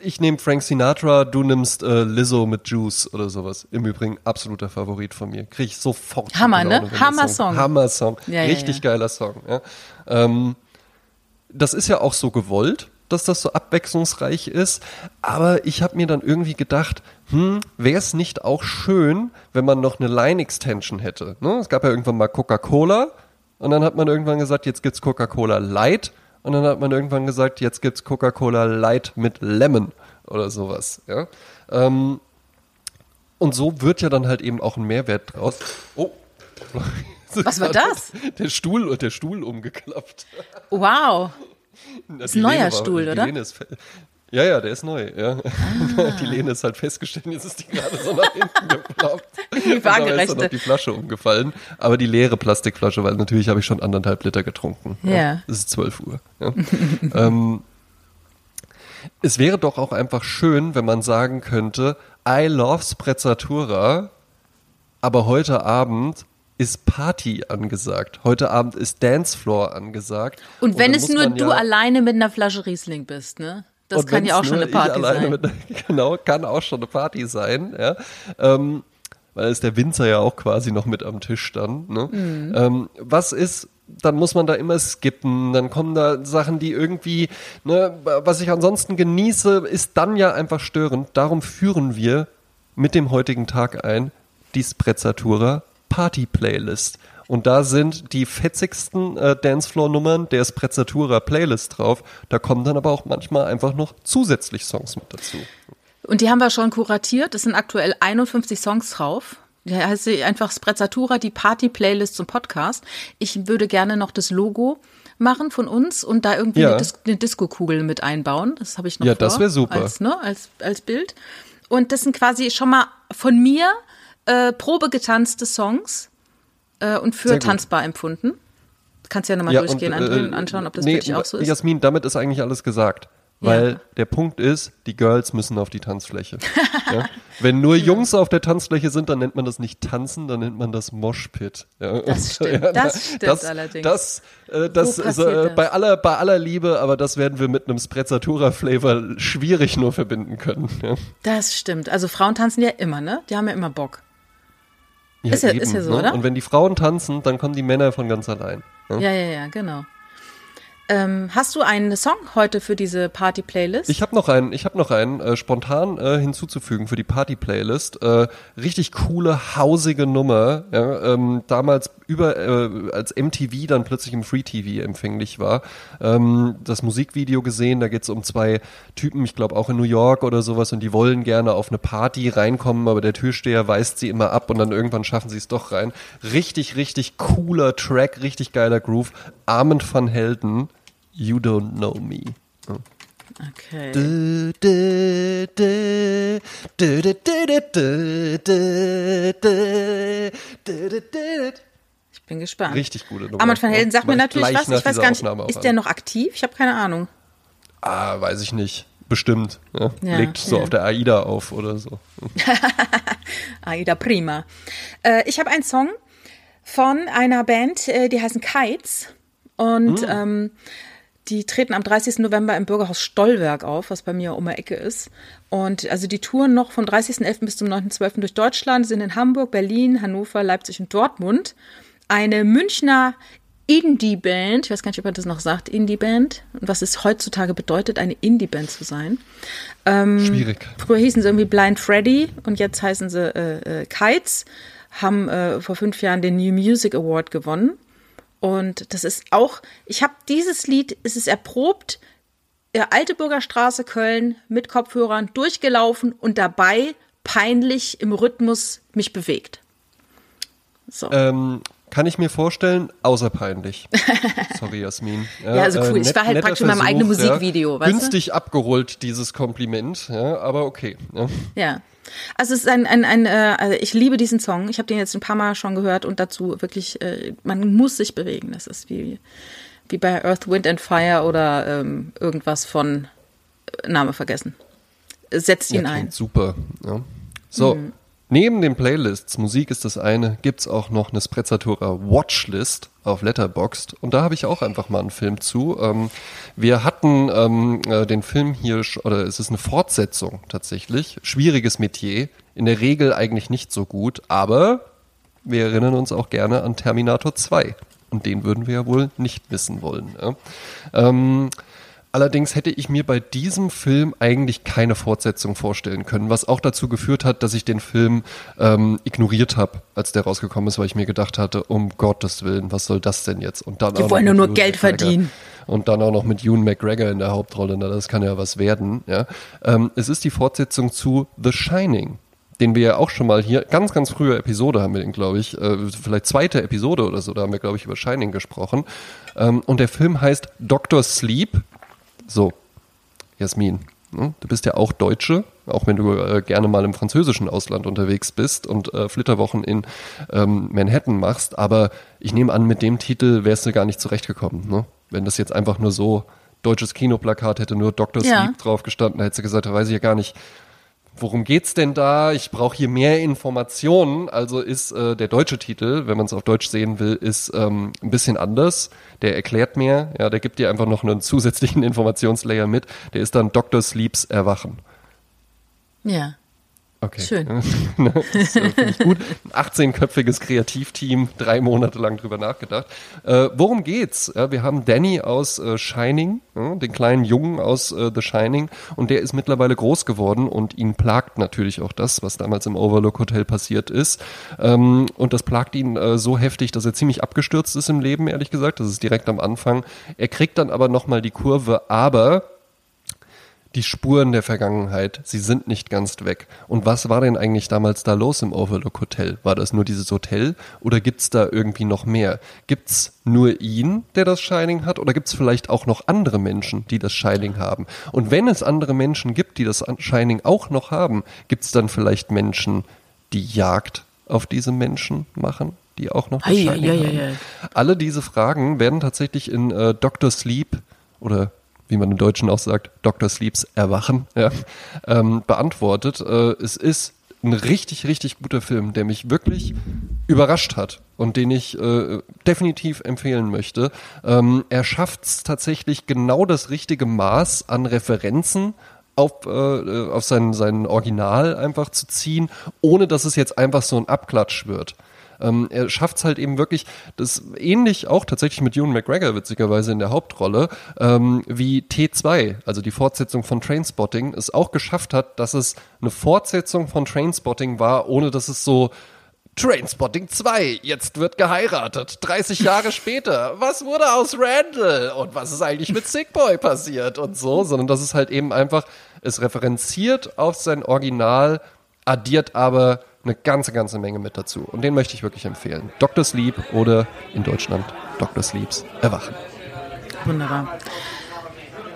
ich nehme Frank Sinatra, du nimmst äh, Lizzo mit Juice oder sowas. Im Übrigen absoluter Favorit von mir. Kriege ich sofort. Hammer, ne? Hammer-Song. Hammer-Song. Ja, Richtig ja, ja. geiler Song. Ja. Ähm, das ist ja auch so gewollt, dass das so abwechslungsreich ist. Aber ich habe mir dann irgendwie gedacht, hm, wäre es nicht auch schön, wenn man noch eine Line-Extension hätte? Ne? Es gab ja irgendwann mal Coca-Cola und dann hat man irgendwann gesagt, jetzt gibt's Coca-Cola Light. Und dann hat man irgendwann gesagt, jetzt gibt's Coca-Cola Light mit Lemon oder sowas. Ja? Ähm, und so wird ja dann halt eben auch ein Mehrwert draus. Oh. Was war das? Der Stuhl und der Stuhl umgeklappt. Wow. Das ist ein neuer Stuhl, oder? Ist, ja, ja, der ist neu, ja. Ah. Die Lehne ist halt festgestellt, jetzt ist die gerade so nach hinten geploppt. Die Waagerechte. ist dann auf die Flasche umgefallen. Aber die leere Plastikflasche, weil natürlich habe ich schon anderthalb Liter getrunken. Ja. ja. Es ist 12 Uhr. Ja. ähm, es wäre doch auch einfach schön, wenn man sagen könnte, I love Sprezzatura, aber heute Abend ist Party angesagt. Heute Abend ist Dancefloor angesagt. Und wenn es nur du ja alleine mit einer Flasche Riesling bist, ne? Das kann ja auch schon eine Party sein. Mit, genau, kann auch schon eine Party sein, ja. Ähm, weil ist der Winzer ja auch quasi noch mit am Tisch dann. Ne? Mhm. Ähm, was ist, dann muss man da immer skippen, dann kommen da Sachen, die irgendwie, ne, was ich ansonsten genieße, ist dann ja einfach störend. Darum führen wir mit dem heutigen Tag ein die Sprezzatura Party Playlist. Und da sind die fetzigsten äh, Dancefloor-Nummern der Sprezzatura Playlist drauf. Da kommen dann aber auch manchmal einfach noch zusätzlich Songs mit dazu. Und die haben wir schon kuratiert. Es sind aktuell 51 Songs drauf. Da heißt einfach Sprezzatura, die Party-Playlist zum Podcast. Ich würde gerne noch das Logo machen von uns und da irgendwie ja. eine, Dis eine Disco-Kugel mit einbauen. Das habe ich noch Ja, vor, das wäre super. Als, ne, als, als Bild. Und das sind quasi schon mal von mir äh, Probe getanzte Songs äh, und für tanzbar empfunden. Kannst ja nochmal ja, durchgehen und, äh, anschauen, ob das nee, für dich auch so ist. Jasmin, damit ist eigentlich alles gesagt. Weil ja. der Punkt ist, die Girls müssen auf die Tanzfläche. ja? Wenn nur Jungs auf der Tanzfläche sind, dann nennt man das nicht Tanzen, dann nennt man das Moshpit. Ja? Das stimmt, ja, das stimmt das, allerdings. Das, äh, das, ist, äh, bei aller bei aller Liebe, aber das werden wir mit einem Sprezzatura-Flavor schwierig nur verbinden können. Das stimmt. Also Frauen tanzen ja immer, ne? Die haben ja immer Bock. Ja, ist, ja, eben, ist ja so, ne? oder? Und wenn die Frauen tanzen, dann kommen die Männer von ganz allein. Ne? Ja, ja, ja, genau. Ähm, hast du einen Song heute für diese Party-Playlist? Ich habe noch einen, ich habe noch einen äh, spontan äh, hinzuzufügen für die Party-Playlist. Äh, richtig coole, hausige Nummer. Ja, ähm, damals über äh, als MTV dann plötzlich im Free TV empfänglich war. Ähm, das Musikvideo gesehen, da geht's um zwei Typen, ich glaube auch in New York oder sowas, und die wollen gerne auf eine Party reinkommen, aber der Türsteher weist sie immer ab und dann irgendwann schaffen sie es doch rein. Richtig, richtig cooler Track, richtig geiler Groove. Armen van Helden. You Don't Know Me. Okay. Ich bin gespannt. Richtig gute Nummer. Armin van Helden sagt mir natürlich was. Ich weiß gar nicht, ist der noch aktiv? Ich habe keine Ahnung. Ah, weiß ich nicht. Bestimmt. Ja. Ja, Legt so ja. auf der AIDA auf oder so. AIDA prima. Äh, ich habe einen Song von einer Band, äh, die heißen Kites. Und mm. ähm, die treten am 30. November im Bürgerhaus Stollwerk auf, was bei mir um die Ecke ist. Und also die touren noch vom 30.11. bis zum 9.12. durch Deutschland, sind in Hamburg, Berlin, Hannover, Leipzig und Dortmund. Eine Münchner Indie-Band, ich weiß gar nicht, ob man das noch sagt, Indie-Band, und was es heutzutage bedeutet, eine Indie-Band zu sein. Ähm, Schwierig. Früher hießen sie irgendwie Blind Freddy und jetzt heißen sie äh, äh, Kites, haben äh, vor fünf Jahren den New Music Award gewonnen und das ist auch, ich habe dieses Lied, es ist erprobt, äh, Alteburger Straße Köln mit Kopfhörern durchgelaufen und dabei peinlich im Rhythmus mich bewegt. So. Ähm, Kann ich mir vorstellen, außer peinlich. Sorry, Jasmin. Ja, ja also cool. Äh, net, ich war halt praktisch in meinem eigenen Musikvideo. Ja, günstig du? abgeholt, dieses Kompliment. Ja, aber okay. Ja. ja. Also es ist ein, ein, ein äh, also ich liebe diesen Song. Ich habe den jetzt ein paar Mal schon gehört und dazu wirklich, äh, man muss sich bewegen. Das ist wie, wie bei Earth, Wind and Fire oder ähm, irgendwas von äh, Name vergessen. Setzt ihn ja, ein. Super. Ja. So, mhm. Neben den Playlists, Musik ist das eine, gibt's auch noch eine Sprezzatura Watchlist auf Letterboxd und da habe ich auch einfach mal einen Film zu. Ähm, wir hatten ähm, äh, den Film hier, oder es ist eine Fortsetzung tatsächlich, schwieriges Metier, in der Regel eigentlich nicht so gut, aber wir erinnern uns auch gerne an Terminator 2 und den würden wir ja wohl nicht missen wollen. Ja? Ähm, Allerdings hätte ich mir bei diesem Film eigentlich keine Fortsetzung vorstellen können, was auch dazu geführt hat, dass ich den Film ähm, ignoriert habe, als der rausgekommen ist, weil ich mir gedacht hatte, um Gottes Willen, was soll das denn jetzt? Und dann Die wollen nur, nur Geld McGregor. verdienen. Und dann auch noch mit Ewan McGregor in der Hauptrolle, na, das kann ja was werden. Ja. Ähm, es ist die Fortsetzung zu The Shining den wir ja auch schon mal hier, ganz, ganz frühe Episode haben wir den, glaube ich, äh, vielleicht zweite Episode oder so, da haben wir, glaube ich, über Shining gesprochen. Ähm, und der Film heißt Doctor Sleep so, Jasmin, ne? du bist ja auch Deutsche, auch wenn du äh, gerne mal im französischen Ausland unterwegs bist und äh, Flitterwochen in ähm, Manhattan machst, aber ich nehme an, mit dem Titel wärst du gar nicht zurechtgekommen, ne? Wenn das jetzt einfach nur so deutsches Kinoplakat hätte nur Dr. Sleep ja. drauf gestanden, da hättest du gesagt, da weiß ich ja gar nicht, worum geht's denn da? Ich brauche hier mehr Informationen. Also ist äh, der deutsche Titel, wenn man es auf Deutsch sehen will, ist ähm, ein bisschen anders. Der erklärt mehr, ja, der gibt dir einfach noch einen zusätzlichen Informationslayer mit. Der ist dann Dr. Sleeps Erwachen. Ja. Okay. Schön. das äh, finde ich gut. Ein 18-köpfiges Kreativteam, drei Monate lang drüber nachgedacht. Äh, worum geht's? Ja, wir haben Danny aus äh, Shining, den kleinen Jungen aus äh, The Shining, und der ist mittlerweile groß geworden und ihn plagt natürlich auch das, was damals im Overlook Hotel passiert ist. Ähm, und das plagt ihn äh, so heftig, dass er ziemlich abgestürzt ist im Leben, ehrlich gesagt. Das ist direkt am Anfang. Er kriegt dann aber nochmal die Kurve, aber die Spuren der Vergangenheit, sie sind nicht ganz weg. Und was war denn eigentlich damals da los im Overlook Hotel? War das nur dieses Hotel oder gibt's da irgendwie noch mehr? Gibt's nur ihn, der das Shining hat oder gibt's vielleicht auch noch andere Menschen, die das Shining haben? Und wenn es andere Menschen gibt, die das Shining auch noch haben, gibt's dann vielleicht Menschen, die Jagd auf diese Menschen machen? Die auch noch das Shining haben. Alle diese Fragen werden tatsächlich in äh, Dr. Sleep oder wie man im Deutschen auch sagt, Dr. Sleeps Erwachen, ja, ähm, beantwortet. Äh, es ist ein richtig, richtig guter Film, der mich wirklich überrascht hat und den ich äh, definitiv empfehlen möchte. Ähm, er schafft es tatsächlich genau das richtige Maß an Referenzen auf, äh, auf sein, sein Original einfach zu ziehen, ohne dass es jetzt einfach so ein Abklatsch wird. Ähm, er schafft es halt eben wirklich, das ähnlich auch tatsächlich mit Ewan McGregor witzigerweise in der Hauptrolle, ähm, wie T2, also die Fortsetzung von Trainspotting, es auch geschafft hat, dass es eine Fortsetzung von Trainspotting war, ohne dass es so Trainspotting 2, jetzt wird geheiratet. 30 Jahre später, was wurde aus Randall? Und was ist eigentlich mit Sick Boy passiert? Und so, sondern das ist halt eben einfach, es referenziert auf sein Original, addiert aber eine ganze, ganze Menge mit dazu. Und den möchte ich wirklich empfehlen. Dr. Sleep oder in Deutschland Dr. Sleeps Erwachen. Wunderbar.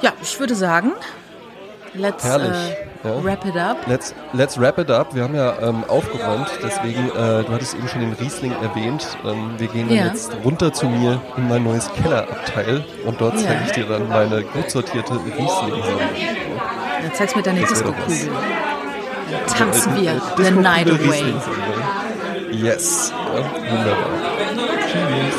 Ja, ich würde sagen, let's Herrlich, äh, ja. wrap it up. Let's, let's wrap it up. Wir haben ja ähm, aufgeräumt, deswegen, äh, du hattest eben schon den Riesling erwähnt. Ähm, wir gehen dann ja. jetzt runter zu mir in mein neues Kellerabteil und dort ja. zeige ich dir dann meine gut sortierte Riesling-Sammlung. Ja, zeigst mir deine Disco-Kugel tanzen wir The Night Away. Yes, ja, wunderbar. Tschüss.